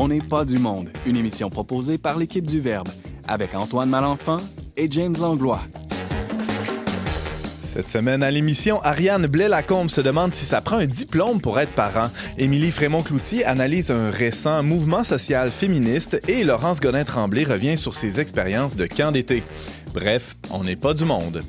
On n'est pas du monde, une émission proposée par l'équipe du Verbe, avec Antoine Malenfant et James Langlois. Cette semaine à l'émission, Ariane Blais-Lacombe se demande si ça prend un diplôme pour être parent. Émilie Frémont-Cloutier analyse un récent mouvement social féministe et Laurence Godin-Tremblay revient sur ses expériences de camp d'été. Bref, on n'est pas du monde.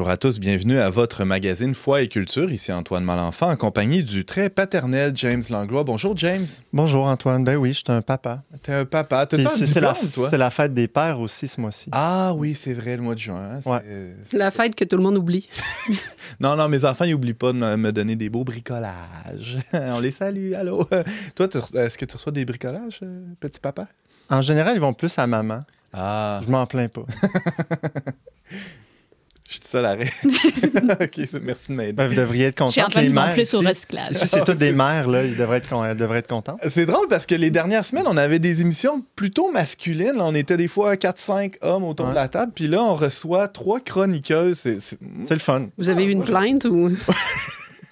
Bonjour à tous, bienvenue à votre magazine Foi et Culture. Ici Antoine Malenfant, en compagnie du très paternel James Langlois. Bonjour James. Bonjour Antoine. Ben oui, je suis un papa. T'es un papa. T'as Puis un c'est- la, toi? c'est la fête des pères aussi ce mois-ci. Ah oui, c'est vrai, le mois de juin. hein, c'est- Ouais. c'est- La fête que tout le monde oublie. Non, non, mes enfants, ils n'oublient pas de me, donner des beaux bricolages. On les salue, allô? Toi, est-ce que tu reçois des bricolages, euh, petit papa? En général, ils vont plus à maman. Ah, Je m'en plains pas. Je suis seul arrêt. OK, c'est- merci de m'aider. Ben, vous devriez être contents. Ils vont mères plus au recyclage. Ici, c'est toutes des mères, là. Ils devraient être, con- elles devraient être contentes. C'est drôle parce que les dernières semaines, on avait des émissions plutôt masculines. Là, on était des fois 4-5 hommes autour Ouais. de la table. Puis là, on reçoit trois chroniqueuses. C'est le fun Vous avez eu une plainte ou?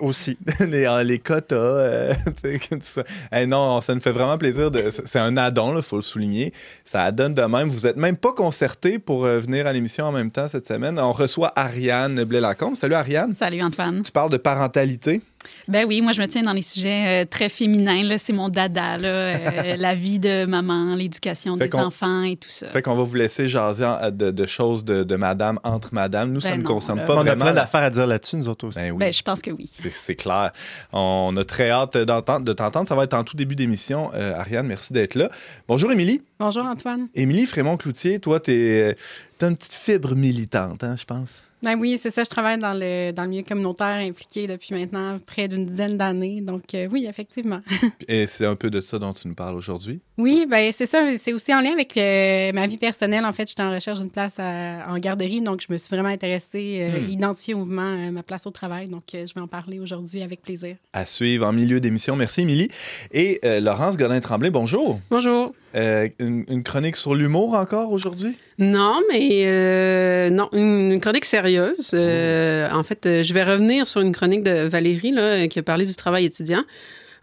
aussi. les, euh, les quotas, euh, tu sais, tout ça. Eh non, ça nous fait vraiment plaisir. De, c'est un addon, il faut le souligner. Ça donne de même. Vous êtes même pas concertés pour euh, venir à l'émission en même temps cette semaine. On reçoit Ariane Blais-Lacombe. Salut Ariane. Salut Antoine. Tu parles de parentalité. Ben oui, moi je me tiens dans les sujets euh, très féminins. Là, c'est mon dada, là, euh, la vie de maman, l'éducation Fait des qu'on- enfants et tout ça. Fait qu'on va vous laisser jaser en- de, de choses de, de madame entre madame. Nous, ça Ben ne non, concerne là. pas on a vraiment. plein la- d'affaires à dire là-dessus, nous autres aussi. Ben oui. Ben, je pense que oui. C'est c'est clair. On a très hâte d'entendre, de t'entendre. Ça va être en tout début d'émission. Euh, Ariane, merci d'être là. Bonjour, Émilie. Bonjour Antoine. Émilie Frémont-Cloutier, toi, t'es, t'as une petite fibre militante, hein, je pense. Ben oui, c'est ça. Je travaille dans le, dans le milieu communautaire impliqué depuis maintenant près d'une dizaine d'années. Donc, euh, oui, effectivement. Et c'est un peu de ça dont tu nous parles aujourd'hui? Oui, ben c'est ça. C'est aussi en lien avec euh, ma vie personnelle. En fait, j'étais en recherche d'une place à- en garderie. Donc, je me suis vraiment intéressée, euh, Hmm. identifiée au mouvement euh, Ma place au travail. Donc, euh, je vais en parler aujourd'hui avec plaisir. À suivre en milieu d'émission. Merci, Émilie. Et euh, Laurence Godin-Tremblay, bonjour. Bonjour. Euh, une, une chronique sur l'humour encore aujourd'hui? Non, mais euh, non, une, une chronique sérieuse. Euh, En fait, je vais revenir sur une chronique de Valérie là, qui a parlé du travail étudiant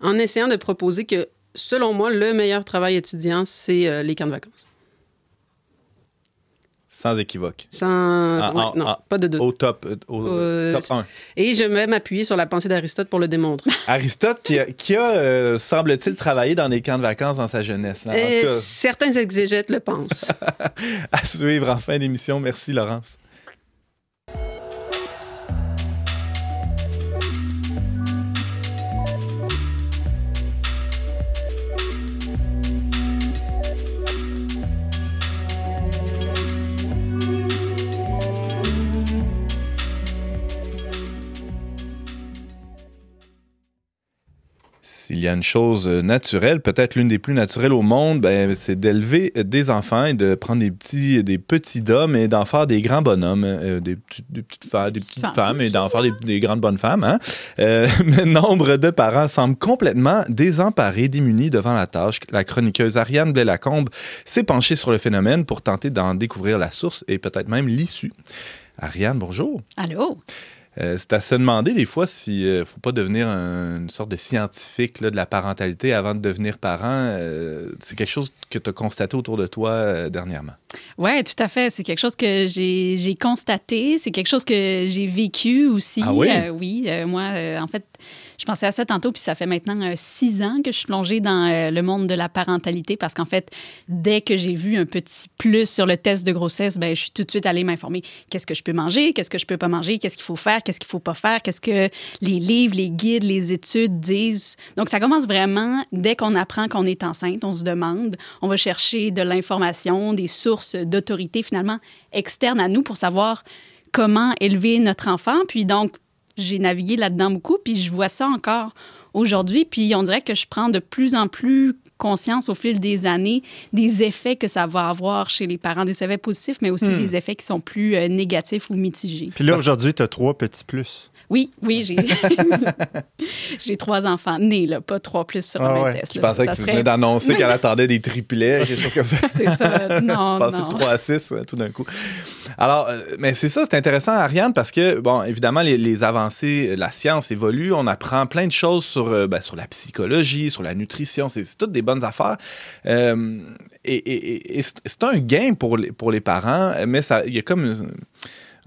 en essayant de proposer que, selon moi, le meilleur travail étudiant, c'est les camps de vacances. Sans équivoque. Sans, Ah, ouais, ah, non, ah. pas de doute. Au top, euh, au Euh, top 1. Et je vais m'appuyer sur la pensée d'Aristote pour le démontrer. Aristote, qui a, qui a, euh, semble-t-il, travaillé dans des camps de vacances dans sa jeunesse. là. En Et tout cas, certains exégètes le pensent. à suivre en fin d'émission. Merci, Laurence. Y a une chose euh, naturelle, peut-être l'une des plus naturelles au monde, ben, c'est d'élever euh, des enfants et de prendre des petits, des petits hommes et d'en faire des grands bonhommes, euh, des, petites, femmes, des petites femmes. femmes et d'en faire des, des grandes bonnes femmes. Hein? Euh, mais nombre de parents semblent complètement désemparés, démunis devant la tâche. La chroniqueuse Ariane Blais-Lacombe s'est penchée sur le phénomène pour tenter d'en découvrir la source et peut-être même l'issue. Ariane, bonjour. Allô? Euh, c'est à se demander des fois s'il ne faut pas devenir un- une sorte de scientifique là, de la parentalité avant de devenir parent. Euh, c'est quelque chose que tu as constaté autour de toi euh, dernièrement. Oui, tout à fait. C'est quelque chose que j'ai constaté. C'est quelque chose que j'ai vécu aussi. Ah oui? Euh, oui. euh, moi, euh, en fait, je pensais à ça tantôt, puis ça fait maintenant euh, six ans que je suis plongée dans euh, le monde de la parentalité parce qu'en fait, dès que j'ai vu un petit plus sur le test de grossesse, ben, je suis tout de suite allée m'informer. Qu'est-ce que je peux manger? Qu'est-ce que je peux pas manger? Qu'est-ce qu'il faut faire? Qu'est-ce qu'il faut pas faire? Qu'est-ce que les livres, les guides, les études disent? Donc, ça commence vraiment dès qu'on apprend qu'on est enceinte. On se demande, on va chercher de l'information, des sources d'autorité finalement externes à nous pour savoir comment élever notre enfant. Puis donc, j'ai navigué là-dedans beaucoup, puis je vois ça encore aujourd'hui. Puis on dirait que je prends de plus en plus conscience au fil des années des effets que ça va avoir chez les parents, des effets positifs, mais aussi Hmm. des effets qui sont plus euh, négatifs ou mitigés. Puis là, aujourd'hui, tu as trois petits plus. Oui, oui, j'ai j'ai trois enfants nés, là, pas trois plus sur Ah un ouais. test. Je pensais que tu venais d'annoncer qu'elle attendait des triplets, quelque chose comme ça. C'est ça. Non, passer non. de 3 à 6 euh, tout d'un coup. Alors, euh, mais c'est ça, c'est intéressant, Ariane, parce que, bon, évidemment, les, avancées, euh, la science évolue, on apprend plein de choses sur, euh, ben, la psychologie, sur la nutrition, c'est toutes des bonnes affaires. Et c'est un gain pour les, pour les parents, mais ça- il y a comme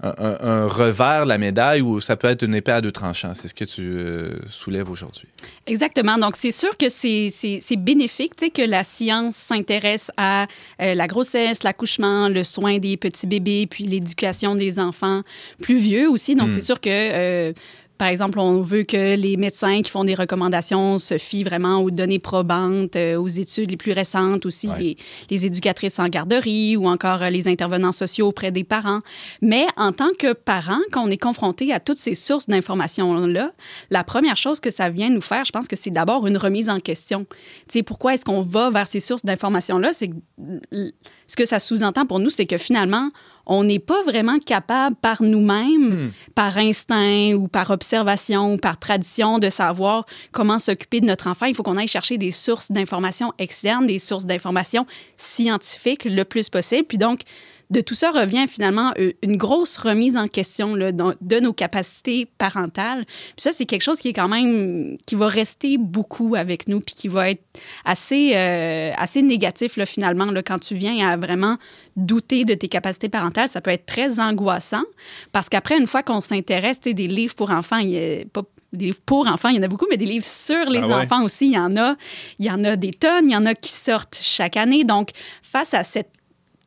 un, un- un revers de la médaille où ça peut être une épée à deux tranchants? C'est ce que tu euh, soulèves aujourd'hui. Exactement. Donc, c'est sûr que c'est c'est- c'est bénéfique tu sais, que la science s'intéresse à euh, la grossesse, l'accouchement, le soin des petits bébés, puis l'éducation des enfants plus vieux aussi. Donc, c'est sûr que... par exemple, on veut que les médecins qui font des recommandations se fient vraiment aux données probantes, euh, aux études les plus récentes, aussi Ouais. les, les éducatrices en garderie ou encore euh, les intervenants sociaux auprès des parents. Mais en tant que parent, quand on est confronté à toutes ces sources d'informations-là, la première chose que ça vient nous faire, je pense que c'est d'abord une remise en question. Tu sais, pourquoi est-ce qu'on va vers ces sources d'informations-là? C'est que, ce que ça sous-entend pour nous, c'est que finalement, on n'est pas vraiment capable par nous-mêmes, par instinct ou par observation ou par tradition de savoir comment s'occuper de notre enfant. Il faut qu'on aille chercher des sources d'informations externes, des sources d'informations scientifiques le plus possible. Puis donc, de tout ça revient finalement une grosse remise en question là, de nos capacités parentales. Puis ça, c'est quelque chose qui est quand même, qui va rester beaucoup avec nous, puis qui va être assez, euh, assez négatif là, finalement, là, quand tu viens à vraiment douter de tes capacités parentales. Ça peut être très angoissant, parce qu'après, une fois qu'on s'intéresse, des livres pour enfants, il y a pas des livres pour enfants, il y en a beaucoup, mais des livres sur les Ah ouais. enfants aussi, il y en a. Il y en a des tonnes, il y en a qui sortent chaque année. Donc, face à cette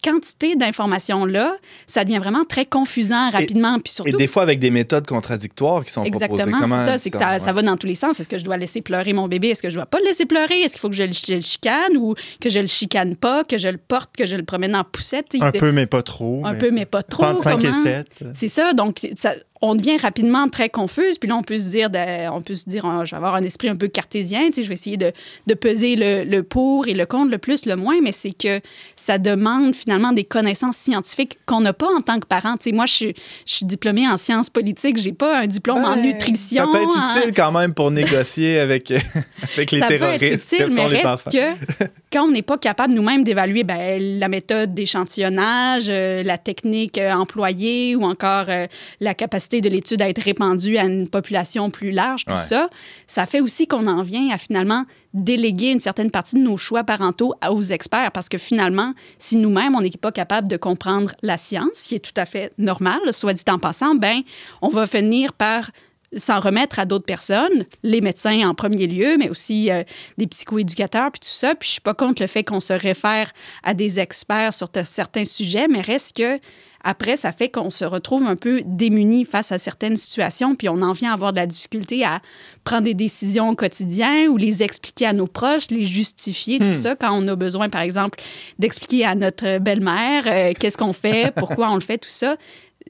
quantité d'informations-là, ça devient vraiment très confusant rapidement. Puis Et surtout, des fois avec des méthodes contradictoires qui sont proposées. Exactement, Comment c'est ça. C'est que ça, ouais. ça va dans tous les sens. Est-ce que je dois laisser pleurer mon bébé? Est-ce que je dois pas le laisser pleurer? Est-ce qu'il faut que je le, je le chicane ou que je le chicane pas, que je le porte, que je le promène en poussette? Un peu, mais pas trop. un peu, mais pas trop. Entre 5 et comment? 7. C'est ça. Donc, ça- on devient rapidement très confuse. Puis là, on peut se dire, de- on peut se dire, Ah, je vais avoir un esprit un peu cartésien. Tu sais, je vais essayer de, de peser le, le pour et le contre, le plus, le moins. Mais c'est que ça demande finalement des connaissances scientifiques qu'on n'a pas en tant que parent. Tu sais, moi, je suis, je suis diplômée en sciences politiques. J'ai pas un diplôme en nutrition. Ça peut être en- utile quand même pour négocier avec, avec les ça peut terroristes. être utile, mais reste enfants? que quand on n'est pas capable nous-mêmes d'évaluer ben, la méthode d'échantillonnage, euh, la technique euh, employée ou encore euh, la capacité de l'étude à être répandue à une population plus large, tout Ouais. ça, ça fait aussi qu'on en vient à finalement déléguer une certaine partie de nos choix parentaux aux experts parce que finalement, si nous-mêmes, on n'est pas capable de comprendre la science, ce qui est tout à fait normal, soit dit en passant, ben, on va finir par s'en remettre à d'autres personnes, les médecins en premier lieu, mais aussi euh, des psychoéducateurs, puis tout ça. Puis je suis pas contre le fait qu'on se réfère à des experts sur certains sujets, mais reste que après, ça fait qu'on se retrouve un peu démuni face à certaines situations, puis on en vient à avoir de la difficulté à prendre des décisions au quotidien ou les expliquer à nos proches, les justifier, tout ça, quand on a besoin, par exemple, d'expliquer à notre belle-mère euh, qu'est-ce qu'on fait, pourquoi on le fait, tout ça.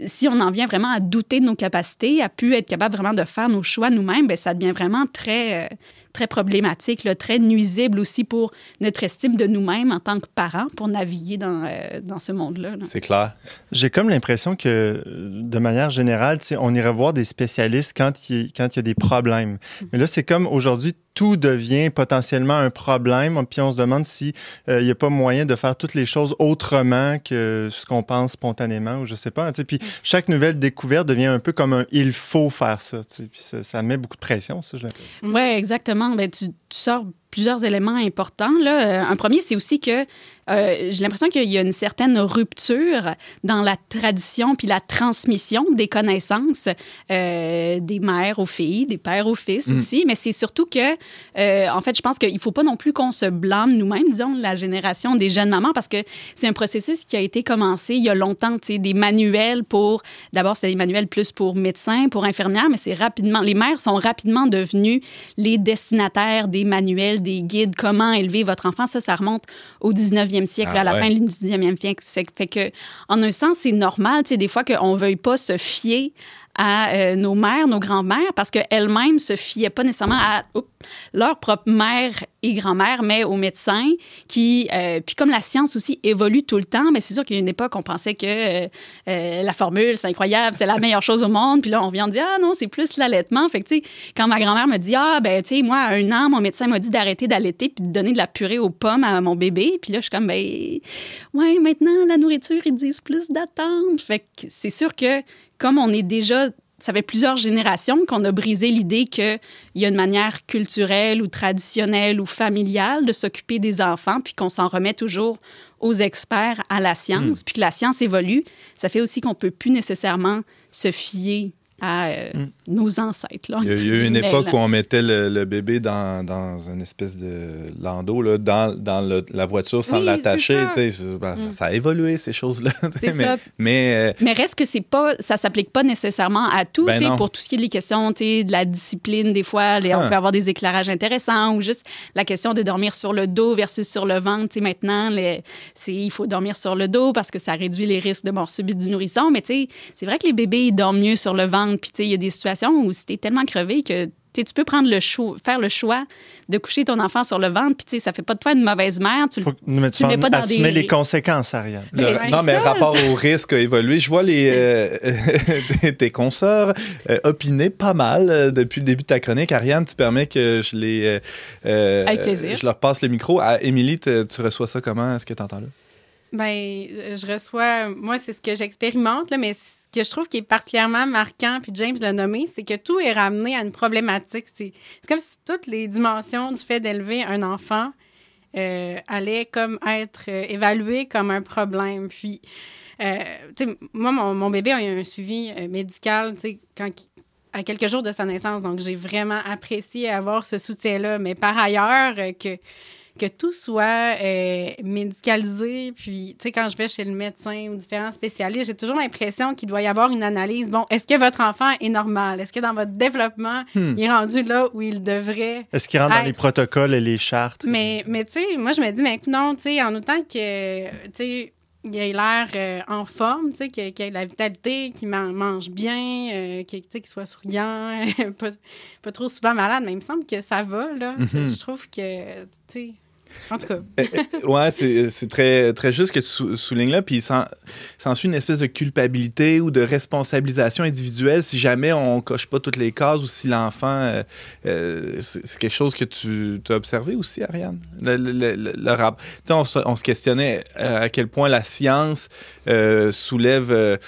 Si on en vient vraiment à douter de nos capacités, à pu être capable vraiment de faire nos choix nous-mêmes, ben ça devient vraiment très, euh, très problématique, là, très nuisible aussi pour notre estime de nous-mêmes en tant que parents pour naviguer dans, euh, dans ce monde-là. là. C'est clair. J'ai comme l'impression que, de manière générale, tu sais, on irait voir des spécialistes quand il, quand il y a des problèmes. Mais là, c'est comme aujourd'hui, tout devient potentiellement un problème. Puis on se demande si euh, il n'y a pas moyen de faire toutes les choses autrement que ce qu'on pense spontanément ou je sais pas. tu sais. Puis chaque nouvelle découverte devient un peu comme un il faut faire ça. ça, ça met beaucoup de pression, ça, je l'impression. Oui, exactement. Ben, tu, tu sors plusieurs éléments importants. Là. Euh, Un premier, c'est aussi que euh, j'ai l'impression qu'il y a une certaine rupture dans la tradition puis la transmission des connaissances euh, des mères aux filles, des pères aux fils aussi. Mais c'est surtout que, euh, en fait, je pense qu'il faut pas non plus qu'on se blâme nous-mêmes, disons, la génération des jeunes mamans, parce que c'est un processus qui a été commencé il y a longtemps. Tu sais, des manuels pour, d'abord, c'était des manuels plus pour médecins, pour infirmières, mais c'est rapidement, les mères sont rapidement devenues les destinataires des manuels, des guides, comment élever votre enfant. Ça, ça remonte au 19e siècle, Ah à la ouais. fin du 19e siècle. Fait que, en un sens, c'est normal, tu sais, des fois qu'on veuille pas se fier à euh, nos mères, nos grands-mères, parce qu'elles-mêmes se fiaient pas nécessairement à oups, leur propre mère et grand-mère, mais aux médecins qui, euh, puis comme la science aussi évolue tout le temps, mais c'est sûr qu'il y a une époque, on pensait que euh, la formule, c'est incroyable, c'est la meilleure chose au monde, puis là, on vient de dire, ah non, c'est plus l'allaitement. Fait que, tu sais, quand ma grand-mère me dit, ah, ben, tu sais, moi, à un an, mon médecin m'a dit d'arrêter d'allaiter puis de donner de la purée aux pommes à mon bébé, puis là, je suis comme, ben, ouais, maintenant, la nourriture, ils disent plus d'attente. Fait que c'est sûr que, comme on est déjà ça fait plusieurs générations qu'on a brisé l'idée qu'il y a une manière culturelle ou traditionnelle ou familiale de s'occuper des enfants, puis qu'on s'en remet toujours aux experts, à la science, puis que la science évolue. Ça fait aussi qu'on peut plus nécessairement se fier à euh, nos ancêtres. Là, Il y a, eu une époque où on mettait le, le bébé dans, dans une espèce de landau, là, dans, dans le- la voiture sans Oui, l'attacher. ben, ça, ça a évolué, ces choses-là. mais ça. mais, euh, Mais reste que c'est pas, ça s'applique pas nécessairement à tout. Ben pour tout ce qui est des questions, de la discipline, des fois, les- on Ah. peut avoir des éclairages intéressants ou juste la question de dormir sur le dos versus sur le ventre. Maintenant, les- il faut dormir sur le dos parce que ça réduit les risques de mort subite du nourrisson. Mais c'est vrai que les bébés, ils dorment mieux sur le ventre. Puis tu sais, il y a des situations où si t'es tellement crevé que tu sais, tu peux prendre le choix, faire le choix de coucher ton enfant sur le ventre, puis tu sais, ça fait pas de toi une mauvaise mère. Tu Faut, mais tu Tu mets pas dans assumer des- les conséquences, Ariane. le- Ben, non, mais le ça. rapport au risque a évolué. Je vois les, euh, tes consoeurs euh, opiner pas mal euh, depuis le début de ta chronique. Ariane, tu permets que je les. Avec plaisir. Je leur passe le micro. À Émilie, tu reçois ça comment? Est-ce que tu entends là? Ben, euh, je reçois, moi, c'est ce que j'expérimente, là, mais ce que je trouve qui est particulièrement marquant, puis James l'a nommé, c'est que tout est ramené à une problématique. C'est comme si toutes les dimensions du fait d'élever un enfant euh, allaient comme être euh, évaluées comme un problème. Puis, euh, tu sais, moi, mon, mon bébé a eu un suivi euh, médical, tu sais, quand à quelques jours de sa naissance. Donc, j'ai vraiment apprécié avoir ce soutien-là. Mais par ailleurs, que que tout soit euh, médicalisé. Puis, tu sais, quand je vais chez le médecin ou différents spécialistes, j'ai toujours l'impression qu'il doit y avoir une analyse. Bon, est-ce que votre enfant est normal? Est-ce que dans votre développement, Hmm. il est rendu là où il devrait? Est-ce qu'il rentre dans les protocoles et les chartes? Mais, mais tu sais, moi, je me dis, mais non, tu sais, en autant que, tu sais, il ait l'air euh, en forme, tu sais, qu'il ait de la vitalité, qu'il man- mange bien, euh, qu'il soit souriant, pas, pas trop souvent malade, mais il me semble que ça va, là. Mhm. Je trouve que, tu sais, en tout cas, Euh, euh, ouais, c'est très, très juste que tu sou- soulignes là. Puis s'en- s'ensuit une espèce de culpabilité ou de responsabilisation individuelle si jamais on coche pas toutes les cases ou si l'enfant. euh, euh, c'est quelque chose que tu as observé aussi, Ariane? Le, le- le- le rap- on, on se questionnait euh, à quel point la science soulève.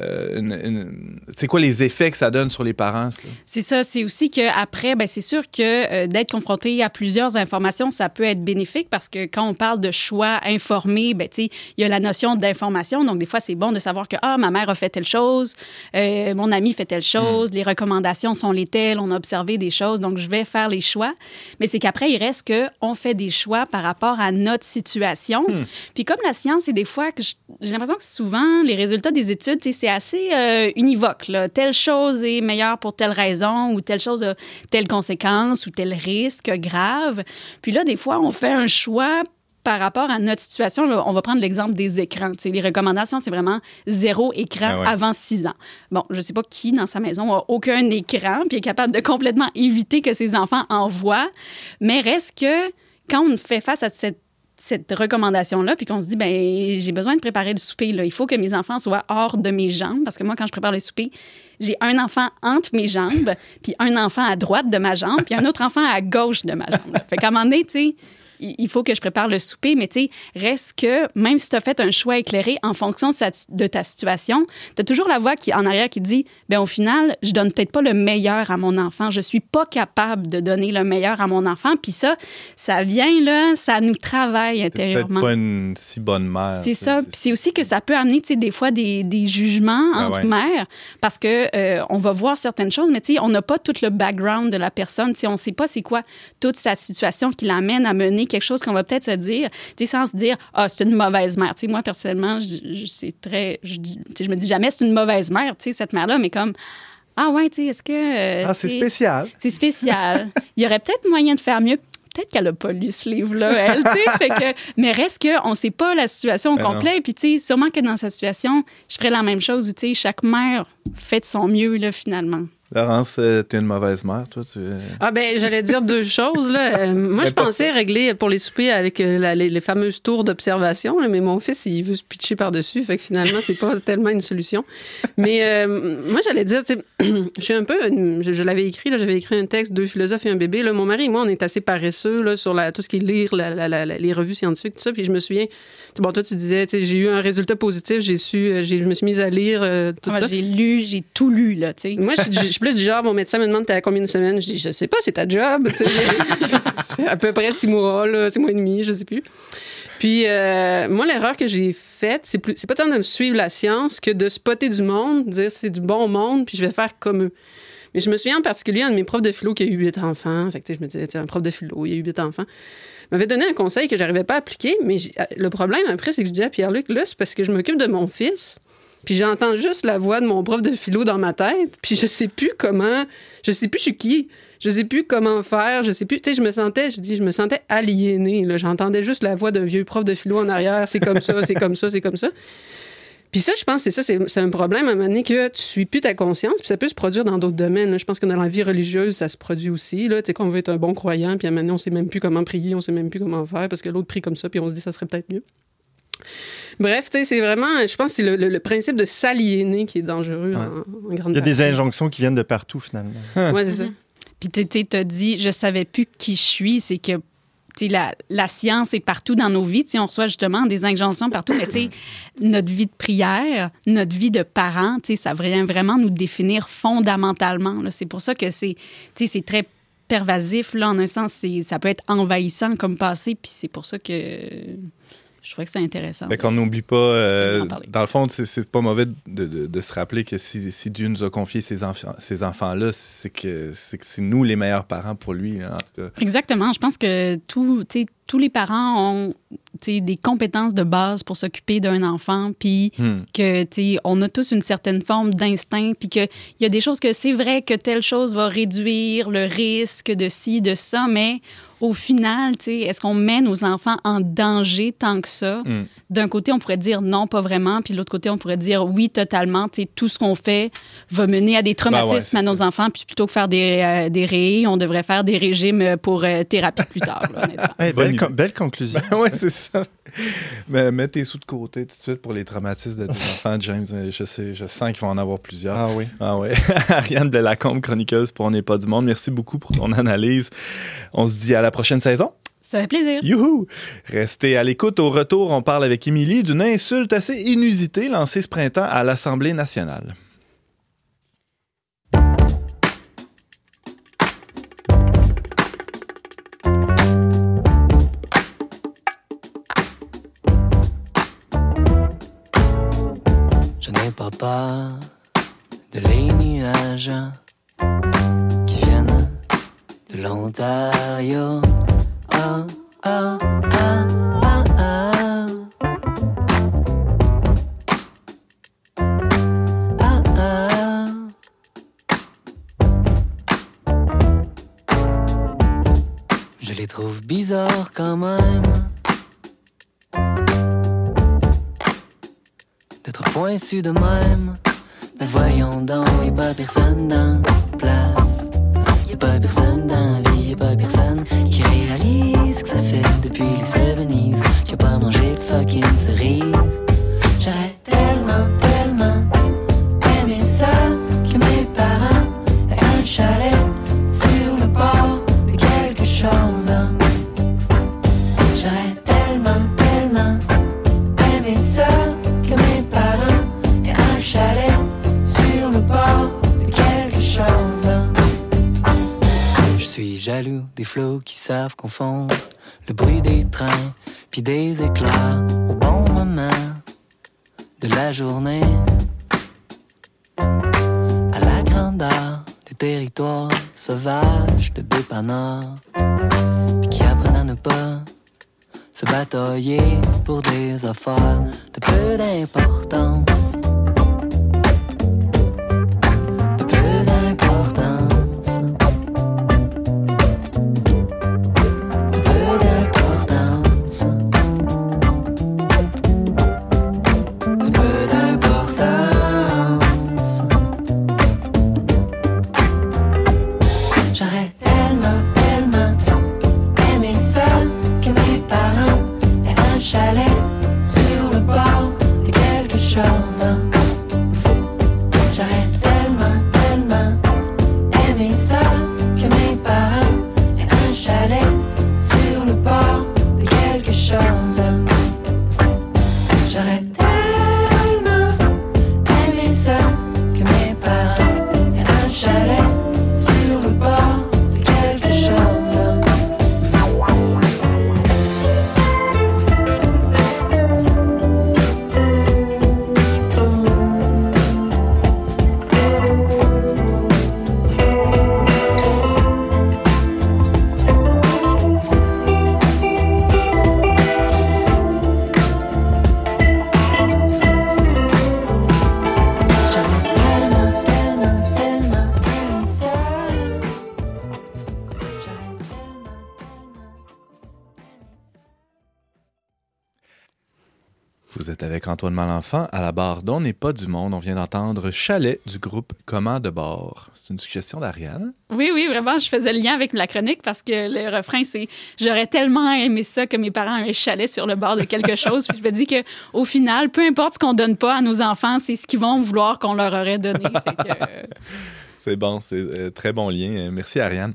Euh, une- une- c'est quoi les effets que ça donne sur les parents? C'est ça, c'est aussi qu'après, ben, c'est sûr que euh, d'être confronté à plusieurs informations, ça peut être bénéfique parce que quand on parle de choix informés, ben, il y a la notion d'information. Donc, des fois, c'est bon de savoir que, ah, ma mère a fait telle chose, euh, mon ami fait telle chose, les recommandations sont les telles, on a observé des choses, donc je vais faire les choix. Mais c'est qu'après, il reste que on fait des choix par rapport à notre situation. Puis comme la science, c'est des fois que j'ai l'impression que souvent, les résultats des études, tu sais, c'est assez euh, univoque. Là. Telle chose est meilleure pour telle raison ou telle chose a telle conséquence ou tel risque grave. Puis là, des fois, on fait un choix par rapport à notre situation. On va prendre l'exemple des écrans. Tu sais, les recommandations, c'est vraiment zéro écran Ah ouais. avant 6 ans. Bon, je sais pas qui dans sa maison a aucun écran puis est capable de complètement éviter que ses enfants en voient, mais reste que quand on fait face à cette cette recommandation-là, puis qu'on se dit, ben j'ai besoin de préparer le souper. Là. Il faut que mes enfants soient hors de mes jambes, parce que moi, quand je prépare le souper, j'ai un enfant entre mes jambes, puis un enfant à droite de ma jambe, puis un autre enfant à gauche de ma jambe. Fait qu'à un moment donné, tu sais, il faut que je prépare le souper, mais tu sais, reste que même si tu as fait un choix éclairé en fonction de, ta situation, tu as toujours la voix qui en arrière qui dit ben au final, je donne peut-être pas le meilleur à mon enfant, je suis pas capable de donner le meilleur à mon enfant, puis ça ça vient là, ça nous travaille T'es peut-être intérieurement. pas une si bonne mère. C'est ça. Puis c'est aussi que ça peut amener, tu sais, des fois des, des jugements Ah entre ouais. mères parce que euh, on va voir certaines choses, mais tu sais, on n'a pas tout le background de la personne. Tu sais, on sait pas c'est quoi toute sa situation qui l'amène à mener quelque chose qu'on va peut-être se dire, tu sais, sans se dire, ah, c'est une mauvaise mère. Tu sais, moi, personnellement, je, je- c'est très, je, dis- tu sais, je me dis jamais c'est une mauvaise mère, tu sais, cette mère-là, mais comme, ah ouais, tu sais, est-ce que. euh, Ah, c'est spécial. c'est spécial. Il y aurait peut-être moyen de faire mieux. peut-être qu'elle a pas lu ce livre-là, elle, tu sais. Fait que, mais reste qu'on sait pas la situation au Ben non. complet. Puis, tu sais, sûrement que dans sa situation, je ferais la même chose. où, Tu sais, chaque mère fait de son mieux, là, finalement. Laurence, euh, t'es une mauvaise mère, toi. Tu... Ah ben, j'allais dire deux choses. Là. Euh, moi, je pensais régler pour les soupers avec euh, la- les, les fameuses tours d'observation, mais mon fils, il veut se pitcher par-dessus, fait que finalement, c'est pas tellement une solution. Mais euh, moi, j'allais dire, je suis un peu, une- je, je l'avais écrit, là, j'avais écrit un texte, deux philosophes et un bébé. Là, mon mari et moi, on est assez paresseux là, sur la, tout ce qui est lire la- la- les revues scientifiques, tout ça. Puis je me souviens, bon, toi, tu disais, j'ai eu un résultat positif, j'ai su, euh, je me suis mise à lire euh, tout Moi, ça. j'ai lu, j'ai tout lu, là, tu sais. Moi, je suis, plus du genre, mon médecin me demande t'es à combien de semaines? Je dis, je sais pas, c'est ta job. tu sais. C'est à peu près six mois, là, six mois et demi, je sais plus. Puis, euh, moi, l'erreur que j'ai faite, c'est plus, c'est pas tant de me suivre la science que de spotter du monde, dire c'est du bon monde, puis je vais faire comme eux. Mais je me souviens en particulier, un de mes profs de philo qui a eu huit enfants. Fait que, je me disais, un prof de philo, il a eu huit enfants m'avait donné un conseil que j'arrivais pas à appliquer, mais j'ai- le problème après, c'est que je dis à Pierre-Luc, là, c'est parce que je m'occupe de mon fils, puis j'entends juste la voix de mon prof de philo dans ma tête, puis je sais plus comment, je sais plus je suis qui, je sais plus comment faire, je sais plus, tu sais, je me sentais, je dis, je me sentais aliénée, là, j'entendais juste la voix d'un vieux prof de philo en arrière, c'est comme ça, c'est comme ça, c'est comme ça. Puis ça, je pense, c'est ça, c'est un problème à un moment donné que tu suis plus ta conscience, puis ça peut se produire dans d'autres domaines. là. Je pense que dans la vie religieuse, ça se produit aussi. Là, tu sais, qu'on veut être un bon croyant, puis à un moment donné, on sait même plus comment prier, on sait même plus comment faire, parce que l'autre prie comme ça, puis on se dit ça serait peut-être mieux. Bref, tu sais, c'est vraiment, je pense, que c'est le, le- le principe de s'aliéner qui est dangereux en, en grande Il y a des injonctions qui viennent de partout, finalement. Ouais, c'est ça. Puis tu t'as dit, je savais plus qui je suis, c'est que la, la science est partout dans nos vies. On reçoit justement des injonctions partout, mais tu sais, notre vie de prière, notre vie de parents, tu sais, ça vient vraiment nous définir fondamentalement. C'est pour ça que c'est, très pervasif, là, en un sens, ça peut être envahissant comme passé, puis c'est pour ça que je trouvais que c'est intéressant. Fait qu'on n'oublie pas, euh, dans le fond, c'est- pas mauvais de, de- de se rappeler que si, si Dieu nous a confié ces, ces enfants-là, c'est que c'est nous les meilleurs parents pour lui, là, en tout cas. Exactement. Je pense que tout, tous les parents ont des compétences de base pour s'occuper d'un enfant, puis Hmm. que tu sais, on a tous une certaine forme d'instinct, puis qu'il y a des choses que c'est vrai que telle chose va réduire le risque de ci, de ça, mais au final, tu sais, est-ce qu'on met nos enfants en danger tant que ça? Hmm. D'un côté, on pourrait dire non, pas vraiment, puis de l'autre côté, on pourrait dire oui, totalement. Tu sais, tout ce qu'on fait va mener à des traumatismes Ben ouais, c'est à nos ça. enfants, puis plutôt que faire des, euh, des ré, on devrait faire des régimes pour euh, thérapie plus tard, là. Hey, belle, idée. con- belle conclusion. ouais, c'est ça. Mais mets tes sous de côté tout de suite pour les traumatismes de tes enfants, James. Euh, Je sais, je sens qu'il va en avoir plusieurs. Ah oui. Ah ouais. Ariane Blais-Lacombe, chroniqueuse pour On n'est pas du monde. Merci beaucoup pour ton analyse. On se dit à la prochaine saison. Ça fait plaisir. Youhou! Restez à l'écoute. Au retour, on parle avec Émilie d'une insulte assez inusitée lancée ce printemps à l'Assemblée nationale. Pas de les nuages qui viennent de l'Ontario. Oh. Je les trouve bizarres quand même. Pointu de même. Mais voyons donc, y'a pas personne dans la place. Y'a pas personne dans la vie, y'a pas personne qui réalise que ça fait depuis les 70s qu'il a pas mangé de fucking cerises. Qui savent confondre le bruit des trains puis des éclairs au bon moment de la journée. À la grandeur des territoires sauvages de dépanneurs puis qui apprennent à ne pas se batailler pour des affaires de peu d'importance. Antoine Malenfant à la barre d'On n'est pas du monde. On vient d'entendre Chalet du groupe Comment de bord. C'est une suggestion d'Ariane? Oui, oui, vraiment, je faisais le lien avec la chronique parce que le refrain, c'est J'aurais tellement aimé ça que mes parents aient un chalet sur le bord de quelque chose. Puis je me dis qu'au final, peu importe ce qu'on donne pas à nos enfants, c'est ce qu'ils vont vouloir qu'on leur aurait donné. Que, euh, C'est bon, c'est euh, très bon lien. Merci Ariane.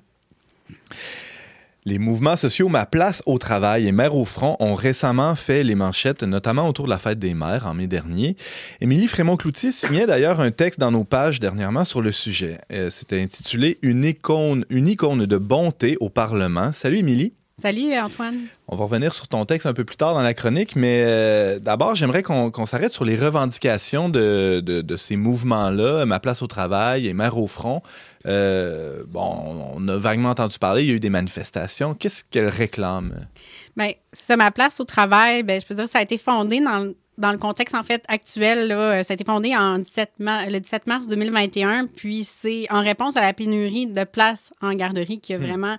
Les mouvements sociaux Ma place au travail et Mère au front ont récemment fait les manchettes, notamment autour de la fête des mères en mai dernier. Émilie Frémont-Cloutier signait d'ailleurs un texte dans nos pages dernièrement sur le sujet. Euh, C'était intitulé une icône, une icône de bonté au Parlement. Salut Émilie. Salut, Antoine. On va revenir sur ton texte un peu plus tard dans la chronique, mais euh, d'abord, j'aimerais qu'on s'arrête sur les revendications de, de- de ces mouvements-là, Ma place au travail et Mère au front. Euh, bon, on a vaguement entendu parler, il y a eu des manifestations. Qu'est-ce qu'elles réclament? Bien, ça, ma place au travail, ben, je peux dire, ça a été fondé dans, le- dans le contexte, en fait, actuel. Là, Euh, ça a été fondé en 17 ma- le 17 mars 2021, puis c'est en réponse à la pénurie de places en garderie qu'il y a vraiment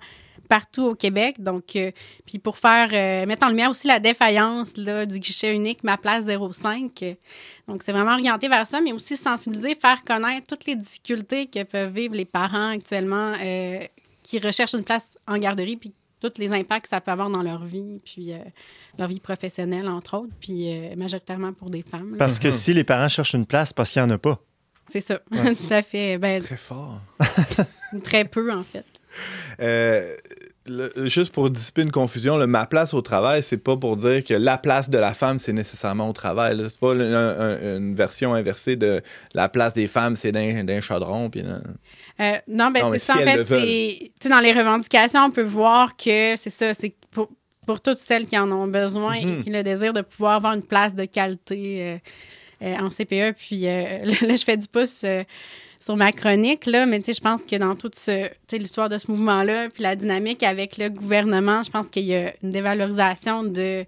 partout au Québec. Donc, euh, puis pour faire, euh, mettre en lumière aussi la défaillance là, du guichet unique Ma Place 05. Euh, Donc, c'est vraiment orienté vers ça, mais aussi sensibiliser, faire connaître toutes les difficultés que peuvent vivre les parents actuellement euh, qui recherchent une place en garderie, puis tous les impacts que ça peut avoir dans leur vie, puis euh, leur vie professionnelle, entre autres, puis euh, majoritairement pour des femmes. là. Parce que si les parents cherchent une place, parce qu'il n'y en a pas. C'est ça, tout à fait. Ben, Très fort. très peu, en fait. Euh, le- juste pour dissiper une confusion, le ma place au travail, c'est pas pour dire que la place de la femme, c'est nécessairement au travail. C'est pas le- un- un- une version inversée de la place des femmes, c'est d'un chaudron. Puis là. Euh, non, ben Non, mais c'est ça. en fait, dans les revendications, on peut voir que c'est ça. C'est pour, pour toutes celles qui en ont besoin Mhm. et puis le désir de pouvoir avoir une place de qualité euh, euh, en CPE. Puis là, je fais du pouce sur ma chronique, là, mais tu sais, je pense que dans toute l'histoire de ce mouvement-là, puis la dynamique avec le gouvernement, je pense qu'il y a une dévalorisation de.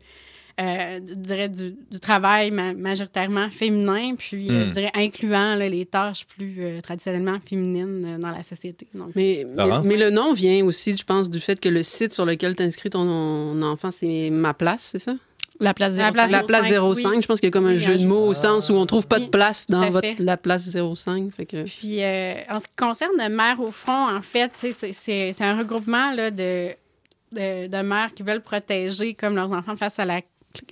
euh, je dirais du, du travail ma- majoritairement féminin, puis euh, Hmm. je dirais incluant là, les tâches plus euh, traditionnellement féminines euh, dans la société. Donc, Mais, mais, Laurence? mais le nom vient aussi, je pense, du fait que le site sur lequel tu inscris ton enfant, c'est Ma Place, c'est ça? La place La 05. place La place 05, 05, oui. je pense qu'il y a comme un Oui, jeu de mots au sens où on trouve pas de place dans votre, la place 05. Fait que... Puis, euh, en ce qui concerne le maire au front, en fait, c'est- c'est c'est un regroupement là, de, de, de mères qui veulent protéger comme leurs enfants face à la,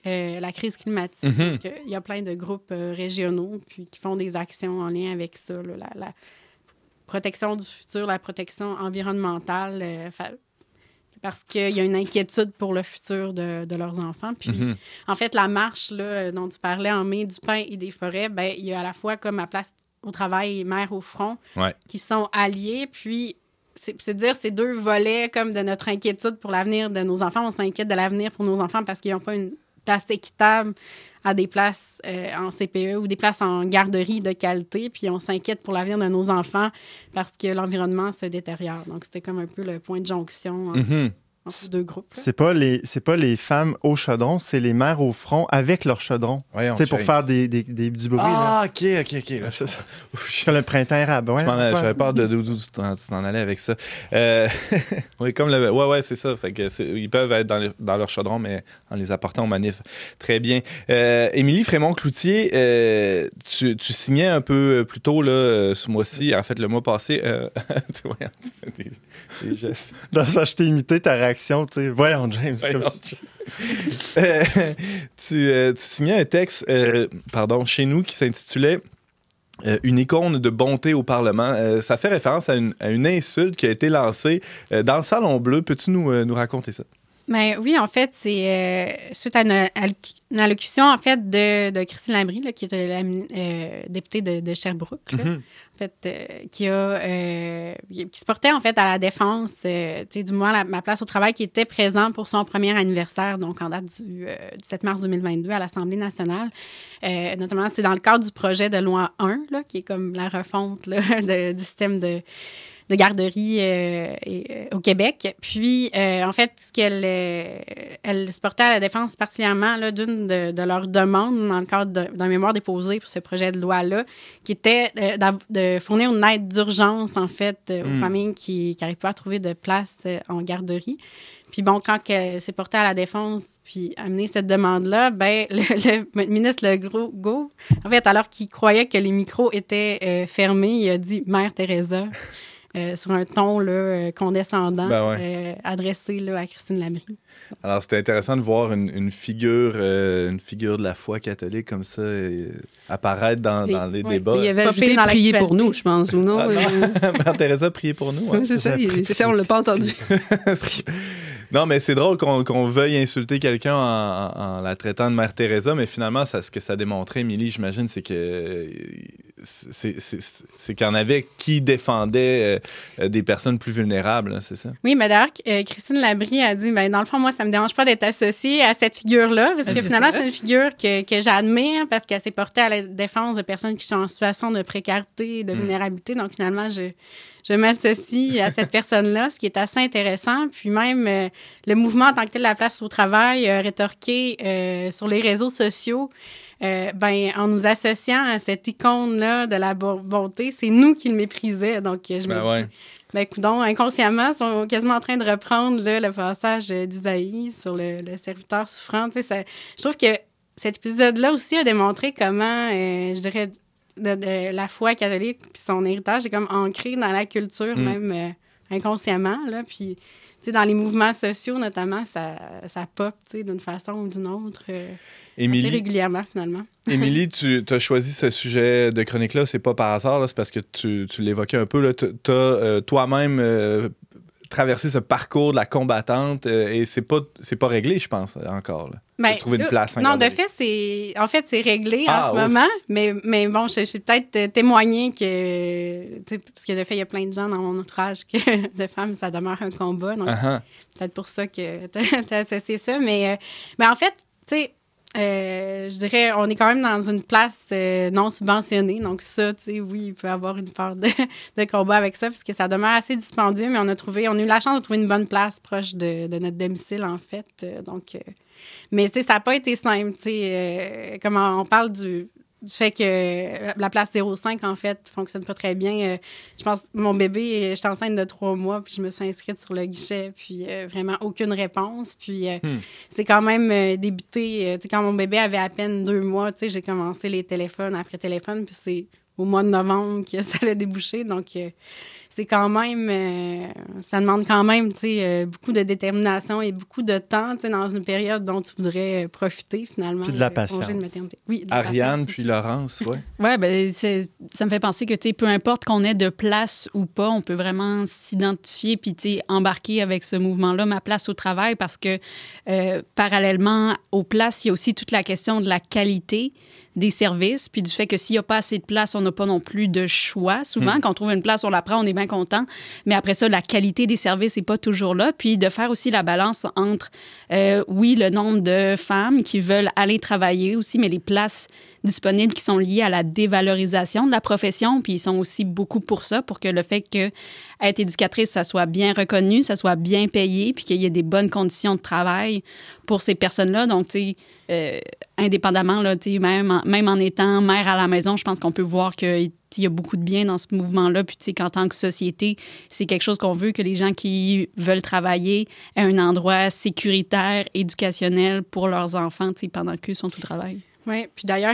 euh, la crise climatique. Mhm. Donc, euh, Il y a plein de groupes euh, régionaux puis qui font des actions en lien avec ça, là, la, la protection du futur, la protection environnementale. Parce qu'il y a une inquiétude pour le futur de, de leurs enfants. Puis, Mhm. en fait, la marche là, dont tu parlais en mai du pain et des forêts, ben, il y a à la fois comme à place au travail et mère au front Ouais. qui sont alliés. Puis, c'est dire ces deux volets comme de notre inquiétude pour l'avenir de nos enfants. On s'inquiète de l'avenir pour nos enfants parce qu'ils n'ont pas une place équitable à des places euh, en CPE ou des places en garderie de qualité. Puis on s'inquiète pour l'avenir de nos enfants parce que l'environnement se détériore. Donc, c'était comme un peu le point de jonction. hein. Mhm. entre deux groupes. là. C'est pas les c'est pas les femmes au chaudron, c'est les mères au front avec leur chaudron. Sais pour faire des, des- des- du bruit. là. Ah, ok, ok, ok. là, C'est ça. Comme le printemps arabe. Ouais. J'avais peur de d'où d'où tu t'en allais avec ça. Euh, oui, comme le. Ouais, ouais, c'est ça. Fait que c'est- ils peuvent être dans, dans leur chaudron, mais en les apportant aux manifs. Très bien. Euh, Émilie Frémont-Cloutier, euh, tu, tu signais un peu plus tôt, là, ce mois-ci, en fait, le mois passé. Euh, tu fais des, des gestes. Dans ça, je t'ai imité ta réaction, tu sais. Voyons, James. Voyons. comme- Euh, tu, euh, tu signais un texte, euh, pardon, chez nous qui s'intitulait euh, Une icône de bonté au Parlement. Euh, ça fait référence à une, à une insulte qui a été lancée euh, dans le Salon Bleu. Peux-tu nous, nous raconter ça? Ben oui, en fait, c'est euh, suite à une, à une allocution en fait de, de Christine Labrie, là, qui est la euh, députée de, de Sherbrooke, là, Mhm. en fait, euh, qui a euh, qui se portait en fait à la défense, euh, du moins la, ma place au travail, qui était présent pour son premier anniversaire, donc en date du euh, 17 mars 2022 à l'Assemblée nationale. Euh, notamment, c'est dans le cadre du projet de loi 1, là, qui est comme la refonte là, de- du système de de garderie euh, et, euh, au Québec. Puis, euh, en fait, ce qu'elle elle se portait à la défense particulièrement là, d'une de, de leurs demandes dans le cadre d'un mémoire déposé pour ce projet de loi-là, qui était de, fournir une aide d'urgence, en fait, aux Mm. familles qui n'arrivent pas à trouver de place en garderie. Puis bon, quand elle s'est portée à la défense, puis amené cette demande-là, ben le, le ministre Legault, en fait, alors qu'il croyait que les micros étaient euh, fermés, il a dit « Mère Teresa ». Euh, sur un ton là, euh, condescendant Ben ouais. euh, adressé là, à Christine Labrie. Alors, c'était intéressant de voir une, une figure, euh, une figure de la foi catholique comme ça euh, apparaître dans, Et- dans les ouais, débats. Il avait Pas ajouté prier pour nous, je pense, ou non? Ah, non. Euh, Mère Teresa, priez pour nous. hein. c'est ça, il- ça, on l'a pas entendu. non, mais c'est drôle qu'on veuille insulter quelqu'un en, en- en la traitant de Mère Teresa, mais finalement, ça, ce que ça démontrait, Émilie, j'imagine, c'est que c'est- qu'il y en avait qui défendaient euh, des personnes plus vulnérables, hein, c'est ça? Oui, mais d'ailleurs, euh, Christine Labrie a dit, ben, dans le fond, moi, ça me dérange pas d'être associée à cette figure-là, parce que finalement, c'est une figure que, que j'admire, parce qu'elle s'est portée à la défense de personnes qui sont en situation de précarité, de Mm. vulnérabilité. Donc, finalement, je, je m'associe à cette personne-là, ce qui est assez intéressant. Puis même, euh, le mouvement en tant que tel, la place au travail, a rétorqué euh, sur les réseaux sociaux. euh, ben, en nous associant à cette icône-là de la bo- bonté, c'est nous qui le méprisaient. Donc, je me Ben dis, ouais. Ben, coudonc, inconsciemment, ils sont quasiment en train de reprendre là, le passage euh, d'Isaïe sur le, le serviteur souffrant. Tu sais, ça- je trouve que cet épisode-là aussi a démontré comment, euh, je dirais, de- de la foi catholique puis son héritage est comme ancré dans la culture, Mm. même euh, inconsciemment. Là, puis, tu sais, dans les mouvements sociaux, notamment, ça, ça pop tu sais, d'une façon ou d'une autre, euh, Émilie, régulièrement, finalement. Émilie, tu as choisi ce sujet de chronique-là, c'est pas par hasard, c'est parce que tu, tu l'évoquais un peu. Tu as toi-même euh, traversé ce parcours de la combattante euh, et c'est pas, pas réglé, je pense, encore. là. Ben, trouver une place Non, de fait, c'est en fait c'est réglé Ah, en ce ouf. moment, mais, mais bon, je, je suis peut-être euh, témoigner que, parce que de fait, il y a plein de gens dans mon entourage que de femmes, ça demeure un combat, donc Ah, ah. peut-être pour ça que tu as associé ça, mais, euh, mais en fait, tu sais, euh, je dirais, on est quand même dans une place euh, non subventionnée. Donc, ça, tu sais, oui, il peut avoir une part de, combat avec ça, parce que ça demeure assez dispendieux, mais on a trouvé, on a eu la chance de trouver une bonne place proche de, notre domicile, en fait. Euh, donc, mais, tu sais, ça n'a pas été simple, tu sais. euh, comme on parle du fait que la place 05, en fait, fonctionne pas très bien. Euh, je pense, mon bébé, j'étais enceinte de trois mois, puis je me suis inscrite sur le guichet, puis euh, vraiment aucune réponse. Puis euh, Hmm. c'est quand même euh, débuté, euh, tu sais, quand mon bébé avait à peine deux mois, tu sais, j'ai commencé les téléphones après téléphone, puis c'est au mois de novembre que ça a débouché. Donc, euh, c'est quand même, euh, ça demande quand même, tu sais, euh, beaucoup de détermination et beaucoup de temps, tu sais, dans une période dont tu voudrais euh, profiter, finalement. Puis de la patience. maternité. Oui, de la Ariane patience puis. Laurence, ouais. Ouais, ben ça me fait penser que tu sais, peu importe qu'on ait de place ou pas, on peut vraiment s'identifier puis tu sais, embarquer avec ce mouvement-là, ma place au travail, parce que euh, parallèlement aux places, il y a aussi toute la question de la qualité des services, puis du fait que s'il n'y a pas assez de place, on n'a pas non plus de choix. Souvent, quand on trouve une place, on la prend, on est bien content. Mais après ça, la qualité des services n'est pas toujours là. Puis de faire aussi la balance entre, euh, oui, le nombre de femmes qui veulent aller travailler aussi, mais les places disponibles qui sont liés à la dévalorisation de la profession, puis ils sont aussi beaucoup pour ça, pour que le fait que être éducatrice, ça soit bien reconnu, ça soit bien payé, puis qu'il y ait des bonnes conditions de travail pour ces personnes-là. Donc, tu sais, euh, indépendamment, là, même, en- même en étant mère à la maison, je pense qu'on peut voir qu'il y a beaucoup de bien dans ce mouvement-là. Puis, tu sais, qu'en tant que société, c'est quelque chose qu'on veut, que les gens qui veulent travailler aient un endroit sécuritaire, éducationnel pour leurs enfants, tu sais, pendant qu'eux sont au travail. Oui, puis d'ailleurs,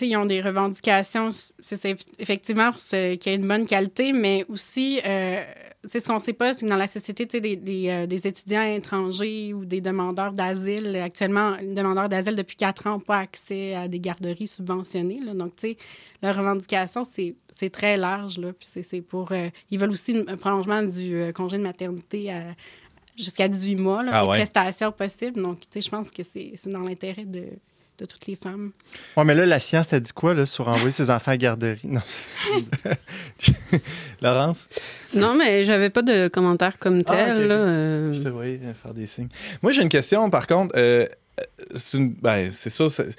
ils ont, des revendications, c'est effectivement pour ce- qu'il y ait une bonne qualité, mais aussi, euh, tu sais, ce qu'on ne sait pas, c'est que dans la société, tu sais, des, des, euh, des étudiants étrangers ou des demandeurs d'asile, actuellement, les demandeurs d'asile depuis quatre ans n'ont pas accès à des garderies subventionnées. là. donc, tu sais, leur revendication, c'est c'est très large, là, puis c'est- pour... euh, ils veulent aussi un prolongement du euh, congé de maternité à- jusqu'à 18 mois, là, Ah ouais. prestations possibles. Donc, tu sais, je pense que c'est dans l'intérêt de, de toutes les femmes. Ouais, mais là, la science, elle dit quoi là, sur envoyer ses enfants à garderie? Non, Laurence, Non, mais j'avais pas de commentaire comme Ah, tel. là, euh, je te voyais faire des signes. Moi, j'ai une question, par contre. euh, euh, c'est une- ben, c'est ça. c'est-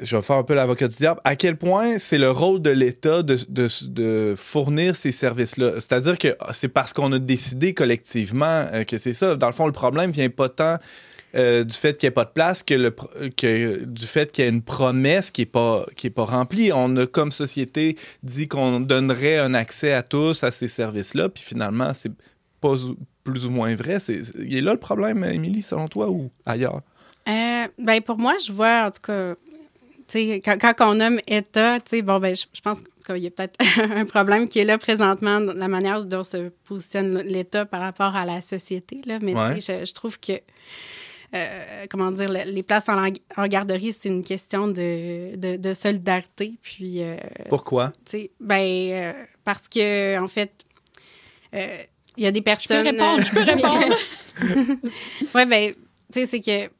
Je vais faire un peu l'avocat du diable. À quel point c'est le rôle de l'État de, de- de fournir ces services-là? C'est-à-dire que c'est parce qu'on a décidé collectivement que c'est ça. Dans le fond, le problème vient pas tant euh, du fait qu'il n'y ait pas de place que, le, que du fait qu'il y ait une promesse qui n'est pas, qui est pas remplie. On a, comme société, dit qu'on donnerait un accès à tous à ces services-là, puis finalement, c'est pas plus ou moins vrai. C'est, il est là le problème, Émilie, selon toi, ou ailleurs? Euh, ben pour moi, je vois, en tout cas, quand, quand on nomme État, bon, ben, je, je pense qu'il y a peut-être un problème qui est là présentement dans la manière dont se positionne l'État par rapport à la société, là. Mais Ouais. je trouve que, euh, comment dire, le- les places en, en garderie, c'est une question de, de, de solidarité. Puis, euh, Pourquoi? tu sais, ben, euh, parce que, en fait, euh, il y a des Je peux personnes. répondre, je peux répondre. oui, ben, tu sais, c'est que.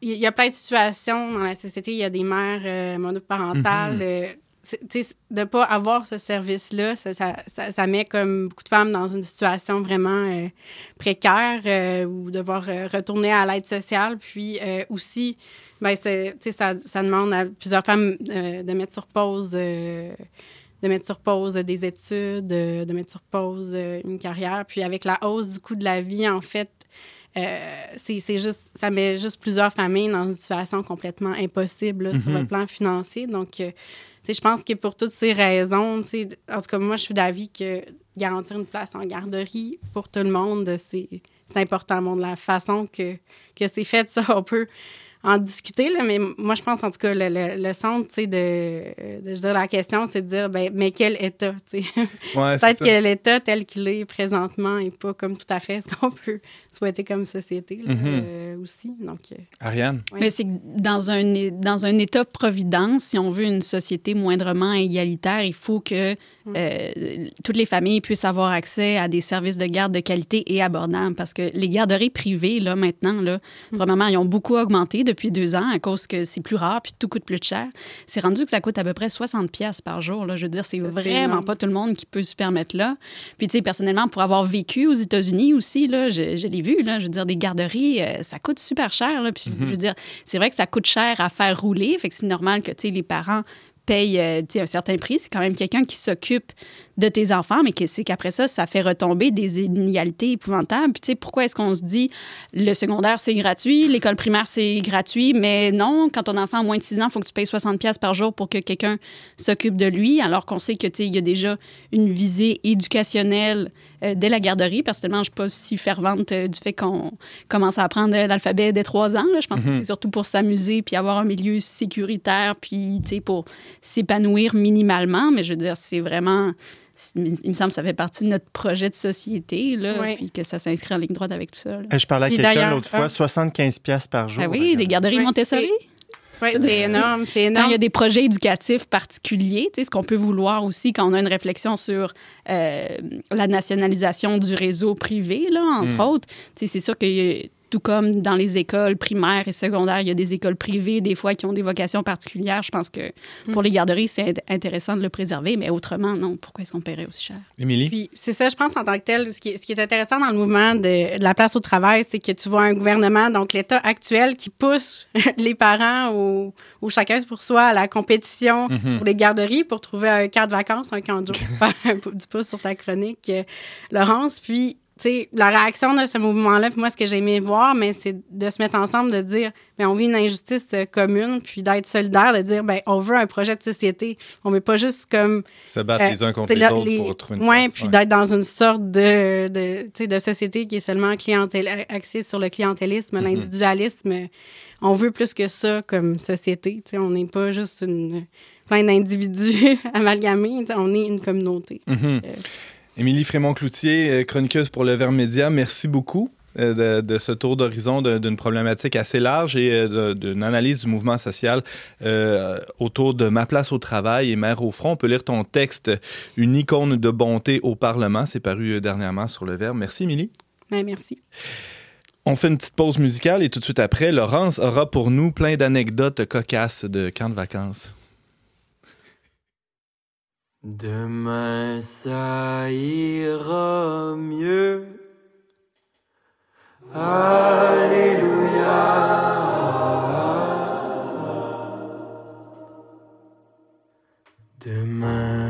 Il y a plein de situations dans la société. Il y a des mères euh, monoparentales. sais, de ne pas avoir ce service-là, ça, ça, ça- ça met comme beaucoup de femmes dans une situation vraiment euh, précaire euh, ou devoir euh, retourner à l'aide sociale. Puis aussi, ben, ça, ça demande à plusieurs femmes de mettre sur pause. de mettre sur pause des études, de mettre sur pause une carrière. Puis avec la hausse du coût de la vie, en fait, euh, c'est juste, ça met juste plusieurs familles dans une situation complètement impossible là, sur le plan financier. Donc, euh, je pense que pour toutes ces raisons, en tout cas, moi, je suis d'avis que garantir une place en garderie pour tout le monde, c'est c'est important. Bon, de la façon que, que c'est fait, ça, on peut en discuter, là, mais moi, je pense, en tout cas, le, le, le centre, tu sais, de, de, je dirais, la question, c'est de dire, ben, mais quel État, tu sais? Ouais, Peut-être que l'État tel qu'il est présentement n'est pas comme tout à fait ce qu'on peut souhaiter comme société là, Mhm. euh, aussi. Donc, euh, Ariane? Mais c'est que dans un, dans un État-providence, si on veut une société moindrement égalitaire, il faut que euh, toutes les familles puissent avoir accès à des services de garde de qualité et abordables. Parce que les garderies privées, là, maintenant, là, vraiment, ils ont beaucoup augmenté depuis deux ans à cause que c'est plus rare puis tout coûte plus cher. C'est rendu que ça coûte à peu près 60 pièces par jour. Là. Je veux dire, c'est vraiment énorme. pas tout le monde qui peut se permettre là. Puis, tu sais, personnellement, pour avoir vécu aux États-Unis aussi, là, je, je l'ai vu, là, je veux dire, des garderies, euh, ça coûte super cher. Là. Puis, je veux dire, c'est vrai que ça coûte cher à faire rouler. Fait que c'est normal que, tu sais, les parents payent euh, tu sais, un certain prix. C'est quand même quelqu'un qui s'occupe de tes enfants, mais que c'est qu'après ça, ça fait retomber des inégalités épouvantables. Puis, tu sais, pourquoi est-ce qu'on se dit le secondaire, c'est gratuit, l'école primaire, c'est gratuit, mais non, quand ton enfant a moins de 6 ans, il faut que tu payes 60$ piastres par jour pour que quelqu'un s'occupe de lui, alors qu'on sait que, tu sais, il y a déjà une visée éducationnelle euh, dès la garderie. Personnellement, je ne suis pas si fervente euh, du fait qu'on commence à apprendre euh, l'alphabet dès 3 ans. là. Je pense que c'est surtout pour s'amuser puis avoir un milieu sécuritaire, puis, tu sais, pour s'épanouir minimalement. Mais je veux dire, c'est vraiment il me semble que ça fait partie de notre projet de société, là, Oui. puis que ça s'inscrit en ligne droite avec tout ça. là. Je parlais à quelqu'un l'autre fois, ah. 75 pièces par jour. Ah oui, des garderies Oui, Montessori. oui, c'est énorme, c'est Quand énorme. il y a des projets éducatifs particuliers, tu sais, ce qu'on peut vouloir aussi quand on a une réflexion sur euh, la nationalisation du réseau privé, là, entre autres, tu sais, c'est sûr qu'il y a- tout comme dans les écoles primaires et secondaires, il y a des écoles privées, des fois, qui ont des vocations particulières. Je pense que pour les garderies, c'est int- intéressant de le préserver, mais autrement, non. Pourquoi est-ce qu'on paierait aussi cher? Émilie? Puis c'est ça, je pense, en tant que tel, ce qui, est- ce qui est intéressant dans le mouvement de, de la place au travail, c'est que tu vois un gouvernement, donc l'État actuel, qui pousse les parents ou, ou chacun pour soi à la compétition Mhm. pour les garderies pour trouver un quart de vacances, un camp de jour, du pouce sur ta chronique, euh, Laurence. Puis, tu sais, la réaction de ce mouvement-là, moi, ce que j'ai aimé voir, mais c'est de se mettre ensemble, de dire, ben on vit une injustice euh, commune, puis d'être solidaire, de dire, ben on veut un projet de société. On veut pas juste comme Se battre euh, les uns contre les autres les- pour trouver une ouais, place. puis Ouais. d'être dans une sorte de, de, de société qui est seulement axée sur le clientélisme, Mhm. l'individualisme. On veut plus que ça comme société. tu sais, On n'est pas juste une, plein d'individus amalgamés. On est une communauté. Mhm. Euh, Émilie Frémont-Cloutier, euh, chroniqueuse pour le Verbe Média, merci beaucoup euh, de, de ce tour d'horizon d'une problématique assez large et euh, d'une analyse du mouvement social euh, autour de Ma place au travail et Mère au front. On peut lire ton texte Une icône de bonté au Parlement. C'est paru dernièrement sur le Verbe. Merci, Émilie. ben, merci. On fait une petite pause musicale et tout de suite après, Laurence aura pour nous plein d'anecdotes cocasses de camps de vacances. Demain ça ira mieux. Alléluia. Demain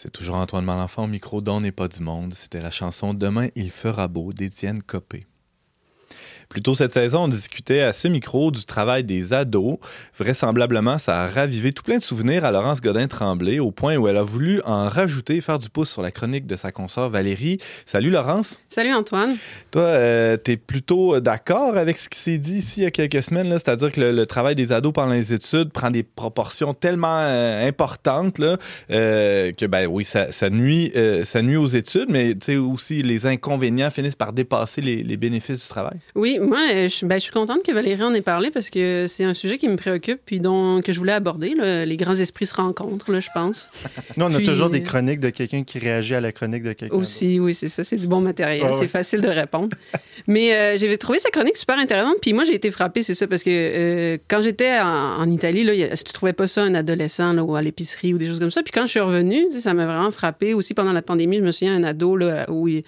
C'est toujours Antoine Malenfant au micro d'On n'est pas du monde. C'était la chanson Demain il fera beau d'Étienne Copé. Plus tôt cette saison, on discutait à ce micro du travail des ados. Vraisemblablement, ça a ravivé tout plein de souvenirs à Laurence Godin-Tremblay au point où elle a voulu en rajouter et faire du pouce sur la chronique de sa consoeur Valérie. Salut Laurence. Salut Antoine. Toi, euh, tu es plutôt d'accord avec ce qui s'est dit ici il y a quelques semaines, c'est-à-dire que le, le travail des ados pendant les études prend des proportions tellement euh, importantes là, euh, que, ben oui, ça, ça nuit, ça nuit aux études, mais aussi les inconvénients finissent par dépasser les, les bénéfices du travail. Oui, moi, euh, je, ben, je suis contente que Valérie en ait parlé parce que c'est un sujet qui me préoccupe puis dont, que je voulais aborder. là. Les grands esprits se rencontrent, là, je pense. Nous, on a toujours des euh, chroniques de quelqu'un qui réagit à la chronique de quelqu'un. Aussi, oui, c'est ça, c'est du bon matériel. C'est facile de répondre. Mais euh, j'avais trouvé sa chronique super intéressante. Puis moi, j'ai été frappée, c'est ça, parce que euh, quand j'étais en, en Italie, là, si tu trouvais pas ça un adolescent là, ou à l'épicerie ou des choses comme ça. Puis quand je suis revenue, ça m'a vraiment frappée. Aussi pendant la pandémie, je me souviens un ado là, où il,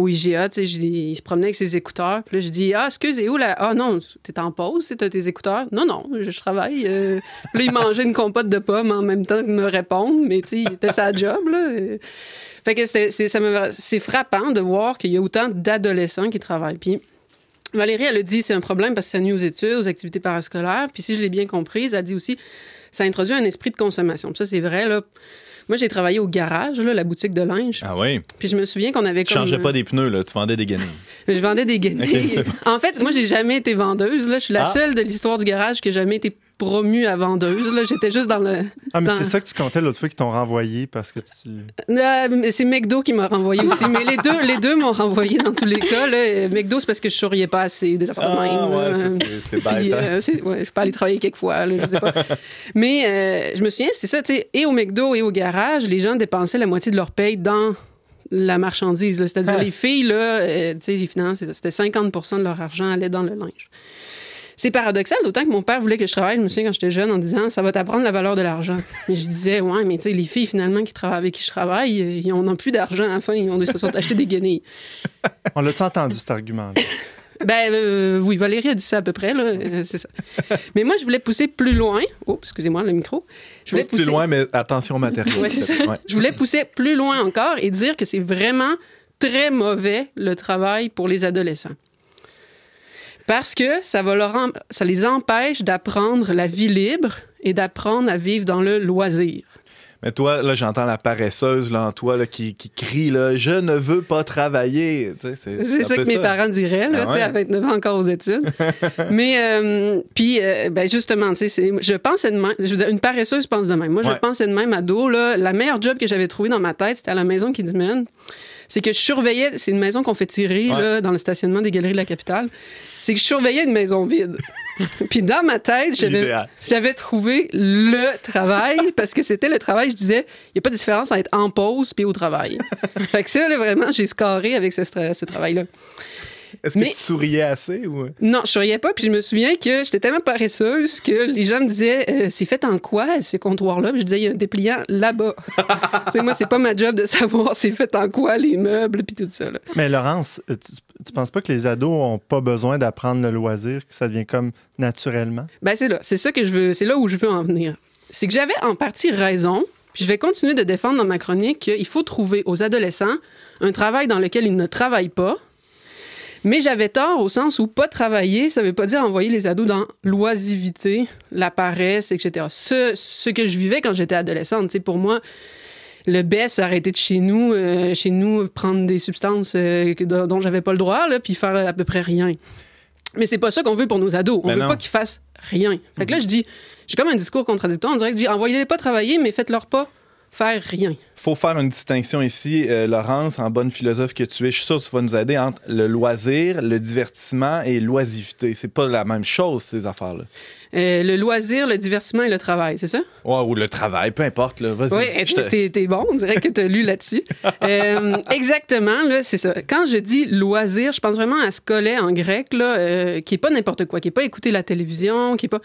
au IGA, tu sais, il se promenait avec ses écouteurs. Puis là, je dis Ah, excusez, où là Ah non, t'es en pause, tu as tes écouteurs. Non, non, je, travaille. euh. Puis là, il mangeait une compote de pommes en même temps que me répondre, mais tu sais, il sa job, là. Fait que c'est frappant de voir qu'il y a autant d'adolescents qui travaillent. Puis Valérie, elle a dit c'est un problème parce que ça nuit aux études, aux activités parascolaires. Puis si je l'ai bien comprise, elle a dit aussi ça introduit un esprit de consommation. Puis ça, c'est vrai, là. Moi, j'ai travaillé au garage, là, la boutique de linge. Ah oui? Puis je me souviens qu'on avait Tu comme... changeais pas des pneus, là, tu vendais des guenilles. Je vendais des guenilles. Bon. en fait, moi, j'ai jamais été vendeuse. Là. Je suis la Ah. seule de l'histoire du garage qui a jamais été promue à vendeuse. Là. J'étais juste dans le... Ah, mais dans- c'est ça que tu comptais l'autre fois qu'ils t'ont renvoyé parce que tu. Euh, c'est McDo qui m'a renvoyé aussi. mais les deux, les deux m'ont renvoyé dans tous les cas. Là. McDo, c'est parce que je souriais pas assez, des affaires de Ah, même. ouais, c'est- c'est bête. Hein? euh, ouais, je peux aller travailler quelquefois, là, je sais pas. Mais euh, je me souviens, c'est ça, tu sais, et au McDo et au garage, les gens dépensaient la moitié de leur paye dans la marchandise. C'est-à-dire, Ah. les filles, là, euh, tu sais, c'est ça, c'était 50 de leur argent allait dans le linge. C'est paradoxal, d'autant que mon père voulait que je travaille, je me souviens quand j'étais jeune, en disant ça va t'apprendre la valeur de l'argent. Et je disais, ouais, mais tu sais, les filles finalement qui travaillent avec qui je travaille, euh, ils n'ont plus d'argent à la fin, ils ont se sont achetés des guenilles. On l'a-tu entendu, cet argument-là? Ben euh, oui, Valérie a dit ça à peu près, là, euh, c'est ça. Mais moi, je voulais pousser plus loin. Oh, excusez-moi, le micro. Je voulais Pousse plus pousser loin, mais attention au matériel. Ouais, c'est ça. Ouais. Je voulais pousser plus loin encore et dire que c'est vraiment très mauvais le travail pour les adolescents. Parce que ça, va leur ça les empêche d'apprendre la vie libre et d'apprendre à vivre dans le loisir. Mais toi, là, j'entends la paresseuse là, en toi là, qui, qui crie là, Je ne veux pas travailler. Tu sais, C'est ça que mes parents diraient, là, Ah tu sais, ouais? à 29 ans encore aux études. Mais, euh, puis, euh, ben, justement, tu sais, c'est- je pensais de même. Je veux dire, une paresseuse pense de même. Moi, je pensais de même ado. Là, la meilleure job que j'avais trouvé dans ma tête, c'était à la maison Kidsman. C'est que je surveillais, c'est une maison qu'on fait tirer Ouais. là, dans le stationnement des galeries de la capitale. C'est que je surveillais une maison vide. puis dans ma tête, j'avais, trouvé le travail parce que c'était le travail. Je disais, il n'y a pas de différence entre être en pause puis au travail. fait que ça, là, vraiment, j'ai scarré avec ce travail-là. Est-ce que Mais- tu souriais assez ou? Non, je souriais pas. Puis je me souviens que j'étais tellement paresseuse que les gens me disaient euh, C'est fait en quoi ce comptoir-là? Puis je disais Il y a un dépliant là-bas. moi, c'est pas ma job de savoir c'est fait en quoi les meubles puis tout ça. là. Mais Laurence, euh, tu, tu penses pas que les ados ont pas besoin d'apprendre le loisir, que ça vient comme naturellement? Ben, c'est là. C'est ça que je veux. C'est là où je veux en venir. C'est que j'avais en partie raison. Puis je vais continuer de défendre dans ma chronique qu'il faut trouver aux adolescents un travail dans lequel ils ne travaillent pas. Mais j'avais tort au sens où pas travailler, ça veut pas dire envoyer les ados dans l'oisivité, la paresse, etc. Ce, ce que je vivais quand j'étais adolescente, pour moi, le c'est arrêter de chez nous, euh, chez nous, prendre des substances euh, dont j'avais pas le droit, là, puis faire à peu près rien. Mais c'est pas ça qu'on veut pour nos ados. On Ben veut non. pas qu'ils fassent rien. Fait que là, je dis, j'ai comme un discours contradictoire. On dirait que je dis, envoyez-les pas travailler, mais faites-leur pas faire rien. faut faire une distinction ici, euh, Laurence, en bonne philosophe que tu es. Je suis sûr que tu vas nous aider entre le loisir, le divertissement et l'oisivité. C'est pas la même chose, ces affaires-là. Euh, le loisir, le divertissement et le travail, c'est ça? Ouais, ou le travail, peu importe. Vas-y. Oui, te- t'es, t'es bon, on dirait que t'as lu là-dessus. Euh, exactement, là, c'est ça. Quand je dis loisir, je pense vraiment à ce collet en grec, là, qui est pas n'importe quoi, qui est pas écouter la télévision, qui est pas...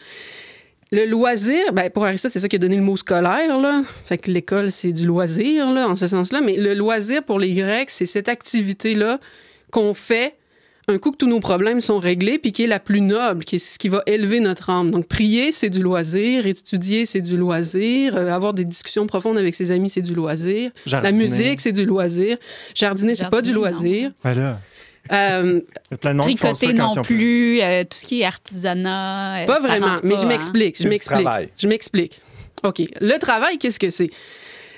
Le loisir, ben, pour Aristote, c'est ça qui a donné le mot scolaire, là. Fait que l'école, c'est du loisir, là, en ce sens-là. Mais le loisir, pour les Grecs, c'est cette activité-là qu'on fait un coup que tous nos problèmes sont réglés, puis qui est la plus noble, qui est ce qui va élever notre âme. Donc, prier, c'est du loisir, étudier, c'est du loisir, euh, avoir des discussions profondes avec ses amis, c'est du loisir. Jardiner. La musique, c'est du loisir. Jardiner, c'est pas du loisir. Ben là, Euh, Tricoter non plus, euh, tout ce qui est artisanat. euh, Pas vraiment, mais pas, je hein. m'explique, je m'explique. Je m'explique. OK. Le travail, qu'est-ce que c'est?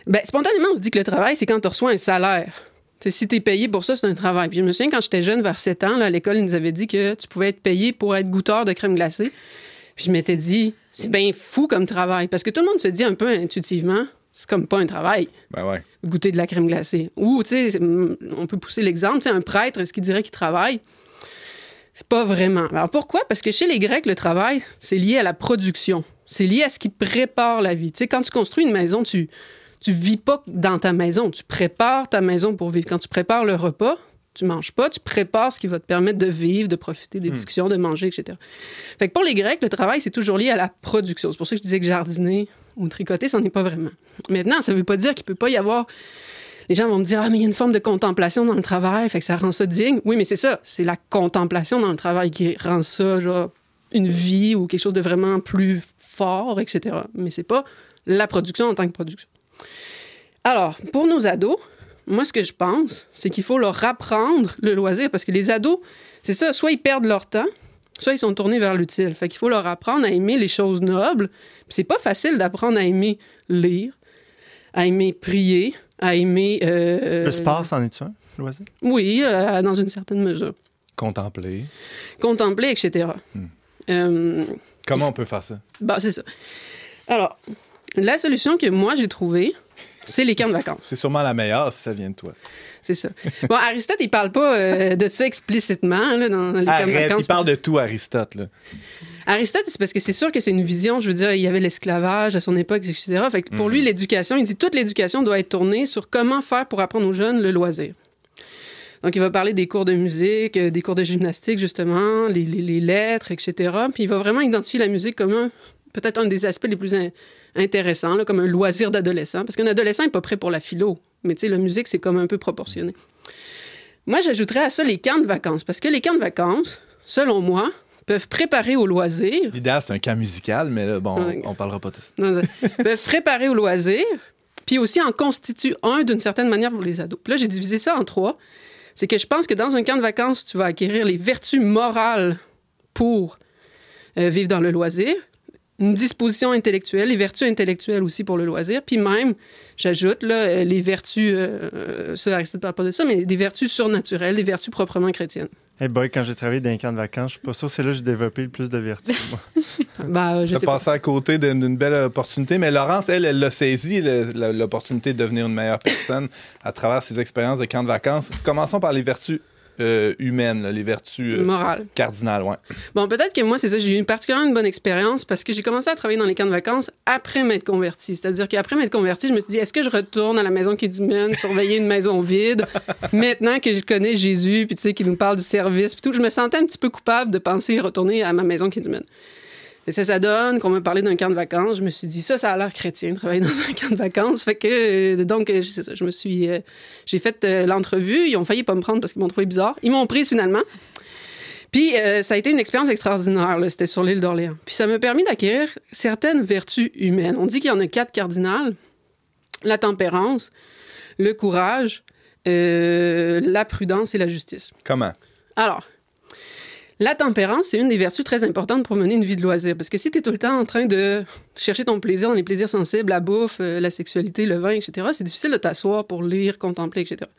Ben, spontanément, on se dit que le travail, c'est quand tu reçois un salaire. T'sais, si tu es payé pour ça, c'est un travail. Puis je me souviens, quand j'étais jeune, vers 7 ans, là, à l'école, ils nous avaient dit que tu pouvais être payé pour être goûteur de crème glacée. Puis je m'étais dit, c'est bien fou comme travail. Parce que tout le monde se dit un peu intuitivement, c'est comme pas un travail Ben ouais. goûter de la crème glacée. Ou, tu sais, c'est- on peut pousser l'exemple, tu sais, un prêtre, est-ce qu'il dirait qu'il travaille? C'est pas vraiment. Alors pourquoi? Parce que chez les Grecs, le travail, c'est lié à la production. C'est lié à ce qui prépare la vie. Tu sais, quand tu construis une maison, tu tu vis pas dans ta maison, tu prépares ta maison pour vivre. Quand tu prépares le repas, tu manges pas, tu prépares ce qui va te permettre de vivre, de profiter des discussions, de manger, etc. Fait que pour les Grecs, le travail, c'est toujours lié à la production. C'est pour ça que je disais que jardiner ou tricoter, ça n'en est pas vraiment. Maintenant, ça veut pas dire qu'il peut pas y avoir les gens vont me dire Ah, mais il y a une forme de contemplation dans le travail, fait ça rend ça digne. Oui, mais c'est ça. C'est la contemplation dans le travail qui rend ça, genre, une vie ou quelque chose de vraiment plus fort, etc. Mais c'est pas la production en tant que production. Alors, pour nos ados, moi, ce que je pense, c'est qu'il faut leur apprendre le loisir parce que les ados, c'est ça, soit ils perdent leur temps, soit ils sont tournés vers l'utile. Fait qu'il faut leur apprendre à aimer les choses nobles. Puis c'est pas facile d'apprendre à aimer lire, à aimer prier, à aimer. euh, Le sport, c'en est-tu un, loisir? Oui, euh, dans une certaine mesure. Contempler. Contempler, etc. Hmm. Euh, Comment on peut faire ça? bah, c'est ça. Alors, la solution que moi j'ai trouvée, c'est les camps de vacances. C'est sûrement la meilleure si ça vient de toi. C'est ça. Bon, Aristote, il parle pas euh, de ça explicitement là, dans les camps de vacances. il parle de tout, Aristote. Là. Aristote, c'est parce que c'est sûr que c'est une vision. Je veux dire, il y avait l'esclavage à son époque, etc. Fait que Mhm. pour lui, l'éducation, il dit toute l'éducation doit être tournée sur comment faire pour apprendre aux jeunes le loisir. Donc, il va parler des cours de musique, euh, des cours de gymnastique, justement, les, les- les lettres, etc. Puis, il va vraiment identifier la musique comme un, peut-être un des aspects les plus in- intéressants, là, comme un loisir d'adolescent. Parce qu'un adolescent n'est pas prêt pour la philo. Mais, tu sais, la musique, c'est comme un peu proportionné. Moi, j'ajouterais à ça les camps de vacances. Parce que les camps de vacances, selon moi, peuvent préparer au loisir L'idéal, c'est un camp musical, mais là, bon, Ouais. on, parlera pas de ça. non, peuvent préparer au loisir, puis aussi en constituent un d'une certaine manière pour les ados. Puis là, j'ai divisé ça en trois. C'est que je pense que dans un camp de vacances, tu vas acquérir les vertus morales pour euh, vivre dans le loisir, une disposition intellectuelle, les vertus intellectuelles aussi pour le loisir, puis même, j'ajoute, là, euh, les vertus, euh, euh, ça, Aristote parle pas de ça, mais des vertus surnaturelles, des vertus proprement chrétiennes. Hey boy, quand j'ai travaillé dans un camp de vacances, je suis pas sûr que c'est là que j'ai développé le plus de vertus. moi. Bah, euh, je sais pas. passé à côté d'une belle opportunité, mais Laurence, elle, elle l'a saisi, l'opportunité de devenir une meilleure personne à travers ses expériences de camp de vacances. Commençons par les vertus euh, humaines, là, les vertus euh, Morale. cardinales. Ouais. Bon, peut-être que moi, c'est ça, j'ai eu une particulièrement une bonne expérience parce que j'ai commencé à travailler dans les camps de vacances après m'être converti. C'est-à-dire qu'après m'être converti, je me suis dit, est-ce que je retourne à la maison qui mène, surveiller une maison vide, maintenant que je connais Jésus, puis tu sais, qui nous parle du service, puis tout, je me sentais un petit peu coupable de penser retourner à ma maison qui mène. Et ça, ça donne qu'on m'a parlé d'un camp de vacances. Je me suis dit, ça, ça a l'air chrétien, travailler dans un camp de vacances. Fait que, euh, donc, euh, ça, je me suis. euh, j'ai fait euh, l'entrevue. Ils ont failli pas me prendre parce qu'ils m'ont trouvé bizarre. Ils m'ont prise finalement. Puis, euh, ça a été une expérience extraordinaire. C'était sur l'île d'Orléans. Puis, ça m'a permis d'acquérir certaines vertus humaines. On dit qu'il y en a quatre cardinales la tempérance, le courage, euh, la prudence et la justice. Comment? Alors, la tempérance, c'est une des vertus très importantes pour mener une vie de loisir. Parce que si tu es tout le temps en train de chercher ton plaisir dans les plaisirs sensibles, la bouffe, euh, la sexualité, le vin, etc., c'est difficile de t'asseoir pour lire, contempler, etc.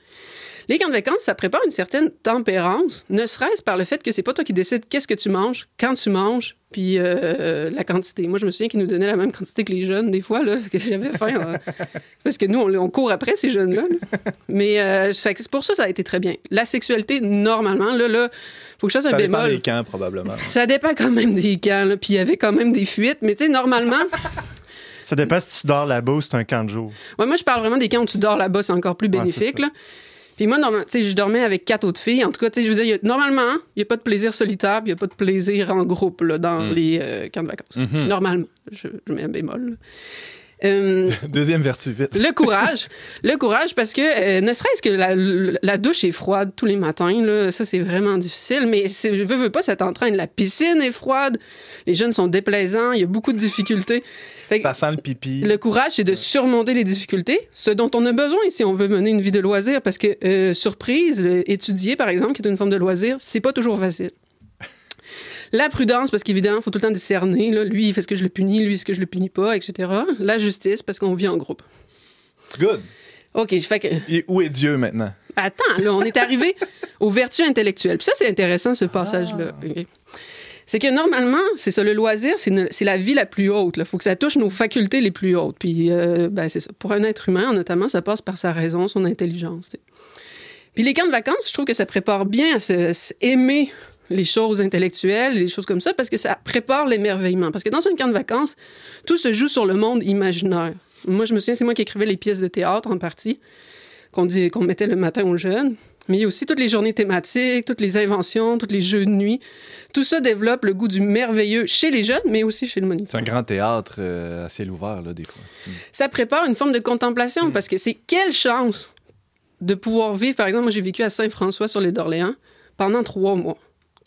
Les camps de vacances, ça prépare une certaine tempérance, ne serait-ce par le fait que c'est pas toi qui décides qu'est-ce que tu manges, quand tu manges, puis euh, la quantité. Moi, je me souviens qu'ils nous donnaient la même quantité que les jeunes, des fois, là, que j'avais faim. là. parce que nous, on, on court après ces jeunes-là. là. Mais euh, ça- c'est pour ça, ça a été très bien. La sexualité, normalement, là, là, faut que je fasse un Ça dépend bémol. des camps, probablement. Ça dépend quand même des camps, là. Puis il y avait quand même des fuites. Mais tu sais, normalement, Ça dépend si tu dors là-bas ou c'est un camp de jour. ouais, moi, je parle vraiment des camps où tu dors là-bas, c'est encore plus bénéfique, ça. là. Puis moi, tu sais, je dormais avec quatre autres filles. En tout cas, tu sais, je veux dire, il y a- normalement, il n'y a pas de plaisir solitaire, puis il n'y a pas de plaisir en groupe, là, dans Mm. les euh, camps de vacances. Mhm. Normalement. Je, je mets un bémol. là. Euh, Deuxième vertu, vite. le courage. le courage, parce que euh, ne serait-ce que la, la douche est froide tous les matins, là, ça c'est vraiment difficile, mais je veux, veux pas, ça t'entraîne. La piscine est froide, les jeunes sont déplaisants, il y a beaucoup de difficultés. Fait Ça sent le pipi. le courage, c'est de surmonter les difficultés, ce dont on a besoin si on veut mener une vie de loisir, parce que, euh, surprise, le- étudier, par exemple, qui est une forme de loisir, c'est pas toujours facile. La prudence, parce qu'évidemment, il faut tout le temps discerner. Là, lui, est-ce que je le punis, lui, est-ce que je le punis pas, etc. La justice, parce qu'on vit en groupe. Good. OK, fait que... Et où est Dieu maintenant? Attends, là, on est arrivé aux vertus intellectuelles. Puis ça, c'est intéressant, ce passage-là. OK? C'est que normalement, c'est ça, le loisir, c'est la vie la plus haute. Il faut que ça touche nos facultés les plus hautes. Puis, euh, ben, c'est ça. Pour un être humain, notamment, ça passe par sa raison, son intelligence. t'sais. Puis les camps de vacances, je trouve que ça prépare bien à se, se aimer les choses intellectuelles, les choses comme ça, parce que ça prépare l'émerveillement. Parce que dans un camp de vacances, tout se joue sur le monde imaginaire. Moi, je me souviens, c'est moi qui écrivais les pièces de théâtre en partie, qu'on qu'on mettait le matin aux jeunes. Mais il y a aussi toutes les journées thématiques, toutes les inventions, tous les jeux de nuit. Tout ça développe le goût du merveilleux chez les jeunes, mais aussi chez le moniteur. C'est un grand théâtre euh, à ciel ouvert, là, des fois. Ça prépare une forme de contemplation parce que c'est quelle chance de pouvoir vivre. Par exemple, moi, j'ai vécu à Saint-François sur l'île d'Orléans pendant trois mois.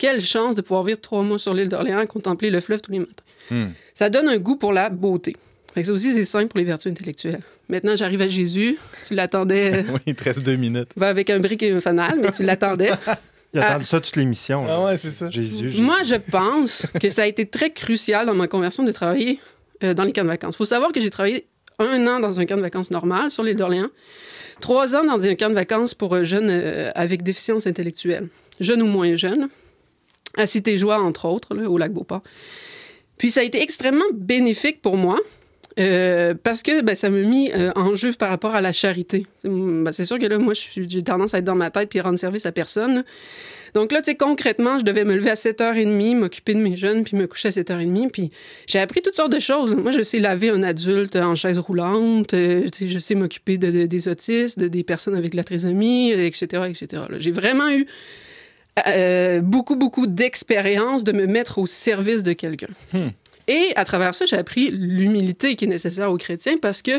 Quelle chance de pouvoir vivre trois mois sur l'île d'Orléans et contempler le fleuve tous les matins. Hmm. Ça donne un goût pour la beauté. Fait que ça aussi, c'est simple pour les vertus intellectuelles. Maintenant, j'arrive à Jésus. Tu l'attendais. oui, il te reste deux minutes. va avec un brick et un fanal, mais tu l'attendais. Il a ça toute l'émission. Ah ouais, c'est ça. Jésus, Jésus. Moi, je pense que ça a été très crucial dans ma conversion de travailler euh, dans les camps de vacances. Il faut savoir que j'ai travaillé un an dans un camp de vacances normal sur l'île d'Orléans, trois ans dans un camp de vacances pour jeunes euh, avec déficience intellectuelle, jeunes ou moins jeunes, à Cité-Joie, entre autres, au lac Beauport. Puis ça a été extrêmement bénéfique pour moi. euh, parce que ben, ça m'a mis euh, en jeu par rapport à la charité. Ben, c'est sûr que là, moi, j'ai tendance à être dans ma tête puis rendre service à personne. Donc là, tu concrètement, je devais me lever à 7h30, m'occuper de mes jeunes, puis me coucher à 7h30. Puis j'ai appris toutes sortes de choses. Moi, je sais laver un adulte en chaise roulante, euh, je sais m'occuper de, de- des autistes, de- des personnes avec la trisomie, etc., etc. J'ai vraiment eu euh, beaucoup, beaucoup d'expérience de me mettre au service de quelqu'un. Et à travers ça, j'ai appris l'humilité qui est nécessaire aux chrétiens parce que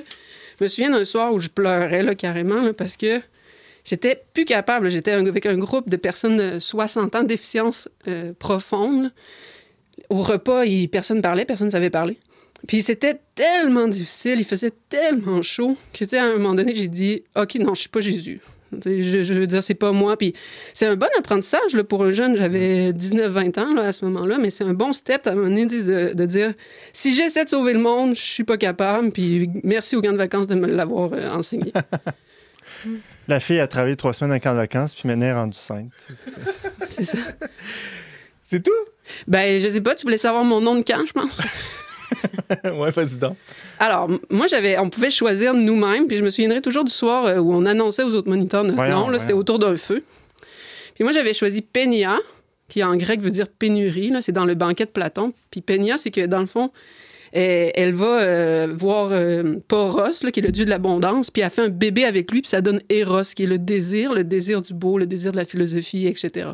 je me souviens d'un soir où je pleurais là, carrément là, parce que j'étais plus capable. J'étais avec un groupe de personnes de 60 ans, déficience euh, profonde. Au repas, il, personne parlait, personne ne savait parler. Puis c'était tellement difficile, il faisait tellement chaud que, tu sais, à un moment donné, j'ai dit OK, non, je suis pas Jésus. Je, je veux dire, c'est pas moi. Puis c'est un bon apprentissage là, pour un jeune. J'avais 19-20 ans là, à ce moment-là, mais c'est un bon step à un moment donné de, de dire si j'essaie de sauver le monde, je suis pas capable. Puis merci au camp de vacances de me l'avoir euh, enseigné. La fille a travaillé trois semaines en camp de vacances, puis maintenant elle est rendue sainte. c'est ça. C'est tout? Ben, je sais pas, tu voulais savoir mon nom de camp, je pense. ouais, vas-y donc. Alors, moi, j'avais, on pouvait choisir nous-mêmes, puis je me souviendrai toujours du soir euh, où on annonçait aux autres moniteurs notre nom. Là, c'était autour d'un feu. Puis moi, j'avais choisi Pénia, qui en grec veut dire pénurie. Là, c'est dans le banquet de Platon. Puis Pénia, c'est que dans le fond, elle, elle va euh, voir euh, Poros, là, qui est le dieu de l'abondance, puis elle fait un bébé avec lui, puis ça donne Eros, qui est le désir, le désir du beau, le désir de la philosophie, etc.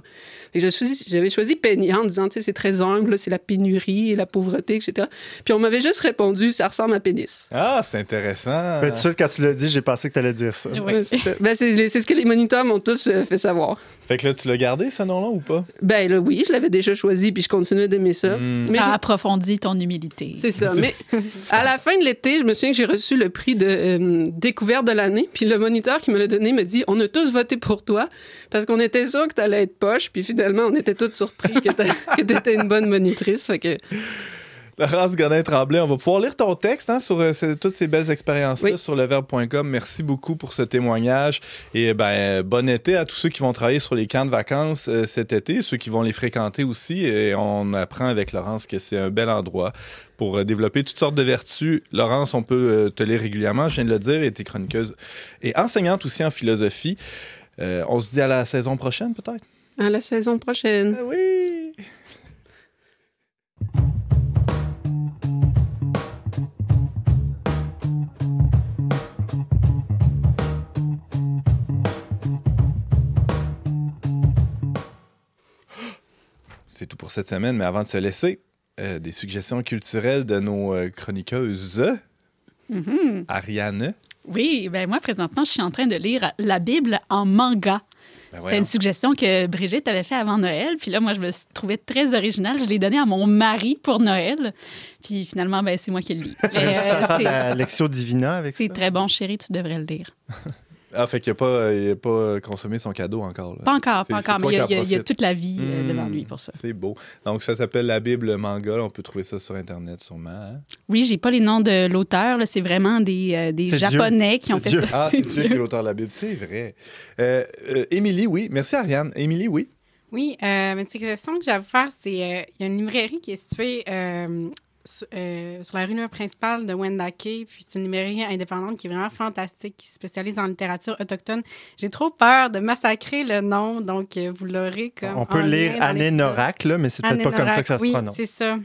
Choisi- j'avais choisi Pénia en disant, tu sais, c'est très humble, c'est la pénurie et la pauvreté, etc. Puis on m'avait juste répondu, ça ressemble à pénis. Ah, c'est intéressant. Ben, de suite, quand tu l'as dit, j'ai pensé que tu allais dire ça. Oui. Ben, c'est ce que les moniteurs m'ont tous euh, fait savoir. Fait que là, tu l'as gardé, ce nom-là, ou pas? Ben là, oui, je l'avais déjà choisi, puis je continuais d'aimer ça. Hmm. Mais ça je- approfondit ton humilité. C'est ça. Mais à la fin de l'été, je me souviens que j'ai reçu le prix de euh, découverte de l'année. Puis le moniteur qui me l'a donné me dit On a tous voté pour toi parce qu'on était sûr que tu allais être poche. Puis finalement, on était tous surpris que tu étais une bonne monitrice. Fait que Laurence Godin-Tremblay, on va pouvoir lire ton texte hein, sur euh, toutes ces belles expériences-là Oui. sur leverbe.com. Merci beaucoup pour ce témoignage. Et ben, bon été à tous ceux qui vont travailler sur les camps de vacances euh, cet été, ceux qui vont les fréquenter aussi. Et on apprend avec Laurence que c'est un bel endroit pour euh, développer toutes sortes de vertus. Laurence, on peut te lire régulièrement, je viens de le dire, et t'es chroniqueuse et enseignante aussi en philosophie. Euh, on se dit à la saison prochaine, peut-être? à la saison prochaine. Ah oui! Tout pour cette semaine, mais avant de se laisser, euh, des suggestions culturelles de nos euh, chroniqueuses. Mhm. Ariane. Oui, ben moi, présentement, je suis en train de lire la Bible en manga. Ben C'était voyons. une suggestion que Brigitte avait fait avant Noël. Puis là, moi, je me trouvée très originale. Je l'ai donnée à mon mari pour Noël. Puis finalement, ben, c'est moi qui le lis. Tu veux euh, faire c'est- la Lectio Divina avec ça? c'est très bon, chérie, tu devrais le lire. Ah, fait qu'il n'a pas, il a pas consommé son cadeau encore. là. Pas encore, pas encore, mais il y, a, qui en il y a- il y a profites. toute la vie euh, Hmm, devant lui pour ça. C'est beau. Donc, ça s'appelle la Bible manga. On peut trouver ça sur Internet, sûrement. hein? Oui, j'ai pas les noms de l'auteur. C'est vraiment des, euh, des Dieu. Japonais qui ont fait Dieu. ça. Ah, c'est Dieu qui est l'auteur de la Bible. C'est vrai. Euh, euh, Émilie, oui. Merci, Ariane. Émilie, oui. Oui, euh, mais une suggestion que j'ai à vous faire, c'est euh, il y a une librairie qui est située euh, su- sur la rue principale de Wendake. Puis c'est une librairie indépendante qui est vraiment fantastique, qui se spécialise en littérature autochtone. J'ai trop peur de massacrer le nom, donc euh, vous l'aurez comme. On peut lire l'épisode. Norac, là, mais c'est peut-être pas comme ça que ça se oui, prononce. c'est ça.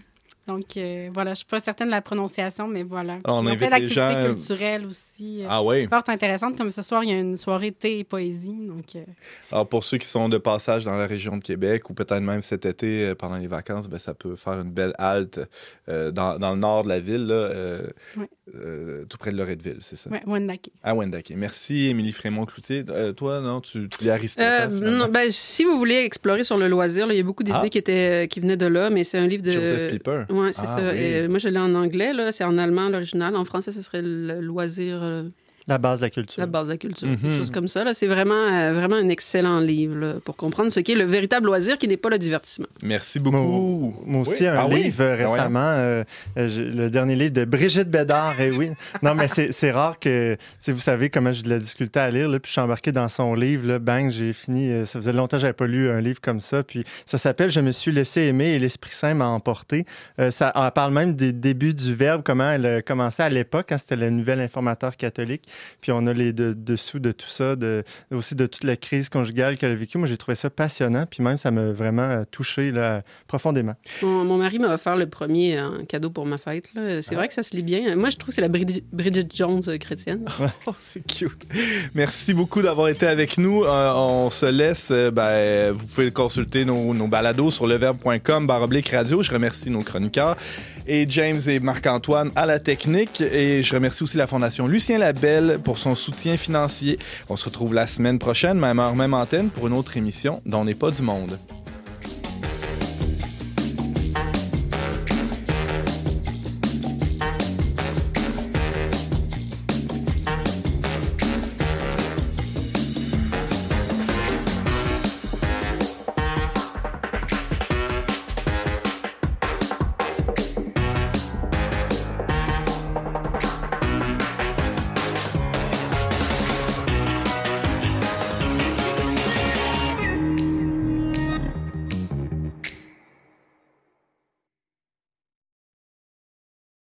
Donc euh, voilà, je suis pas certaine de la prononciation, mais voilà. Alors, on ont invite plein les gens- culturelles aussi. euh, Ah oui. Fort intéressante, comme ce soir, il y a une soirée thé et poésie. Donc, euh, Alors, pour ceux qui sont de passage dans la région de Québec ou peut-être même cet été euh, pendant les vacances, ben, ça peut faire une belle halte euh, dans, dans le nord de la ville, là, euh, Ouais. euh, tout près de Loretteville, c'est ça? ouais, Wendake. À Wendake. Merci, Émilie Frémont-Cloutier. Euh, toi, non, tu, tu Euh, finalement? non, ben, si vous voulez explorer sur le loisir, il y a beaucoup d'idées Ah. qui, étaient, qui venaient de là, mais c'est un livre de. Joseph Pieper. C'est Ah ça. oui. Et, euh, moi, je l'ai en anglais, là. c'est en allemand l'original. En français, ce serait le loisir, euh, La base de la culture. la base de la culture, quelque chose comme ça. là. C'est vraiment, euh, vraiment un excellent livre là, pour comprendre ce qu'est le véritable loisir qui n'est pas le divertissement. Merci beaucoup. moi aussi, Oui? un Ah livre récemment, euh, euh, le dernier livre de Brigitte Bédard. Et oui, non, mais c'est rare que, sais, vous savez comment j'ai de la difficulté à lire, là, puis je suis embarqué dans son livre, là, bang, j'ai fini. euh, ça faisait longtemps que j'avais pas lu un livre comme ça. Puis ça s'appelle Je me suis laissé aimer et l'Esprit Saint m'a emporté. Euh, ça elle parle même des débuts du verbe, comment elle a commencé à l'époque, quand c'était le nouvel informateur catholique. Puis on a les de- dessous de tout ça, de, aussi de toute la crise conjugale qu'elle a vécue. Moi, j'ai trouvé ça passionnant, puis même ça m'a vraiment euh, touché là, profondément. Mon, mon mari m'a offert le premier en cadeau pour ma fête. C'est vrai que ça se lit bien. Moi, je trouve que c'est la Bridget, Bridget Jones euh, chrétienne. Oh, c'est cute. Merci beaucoup d'avoir été avec nous. Euh, on se laisse. euh, ben, vous pouvez consulter nos, nos balados sur leverbe.com baroblique radio. Je remercie nos chroniqueurs et James et Marc-Antoine à la technique. Et je remercie aussi la Fondation Lucien Labelle pour son soutien financier. On se retrouve la semaine prochaine, même heure, même antenne, pour une autre émission dont n'est pas du monde.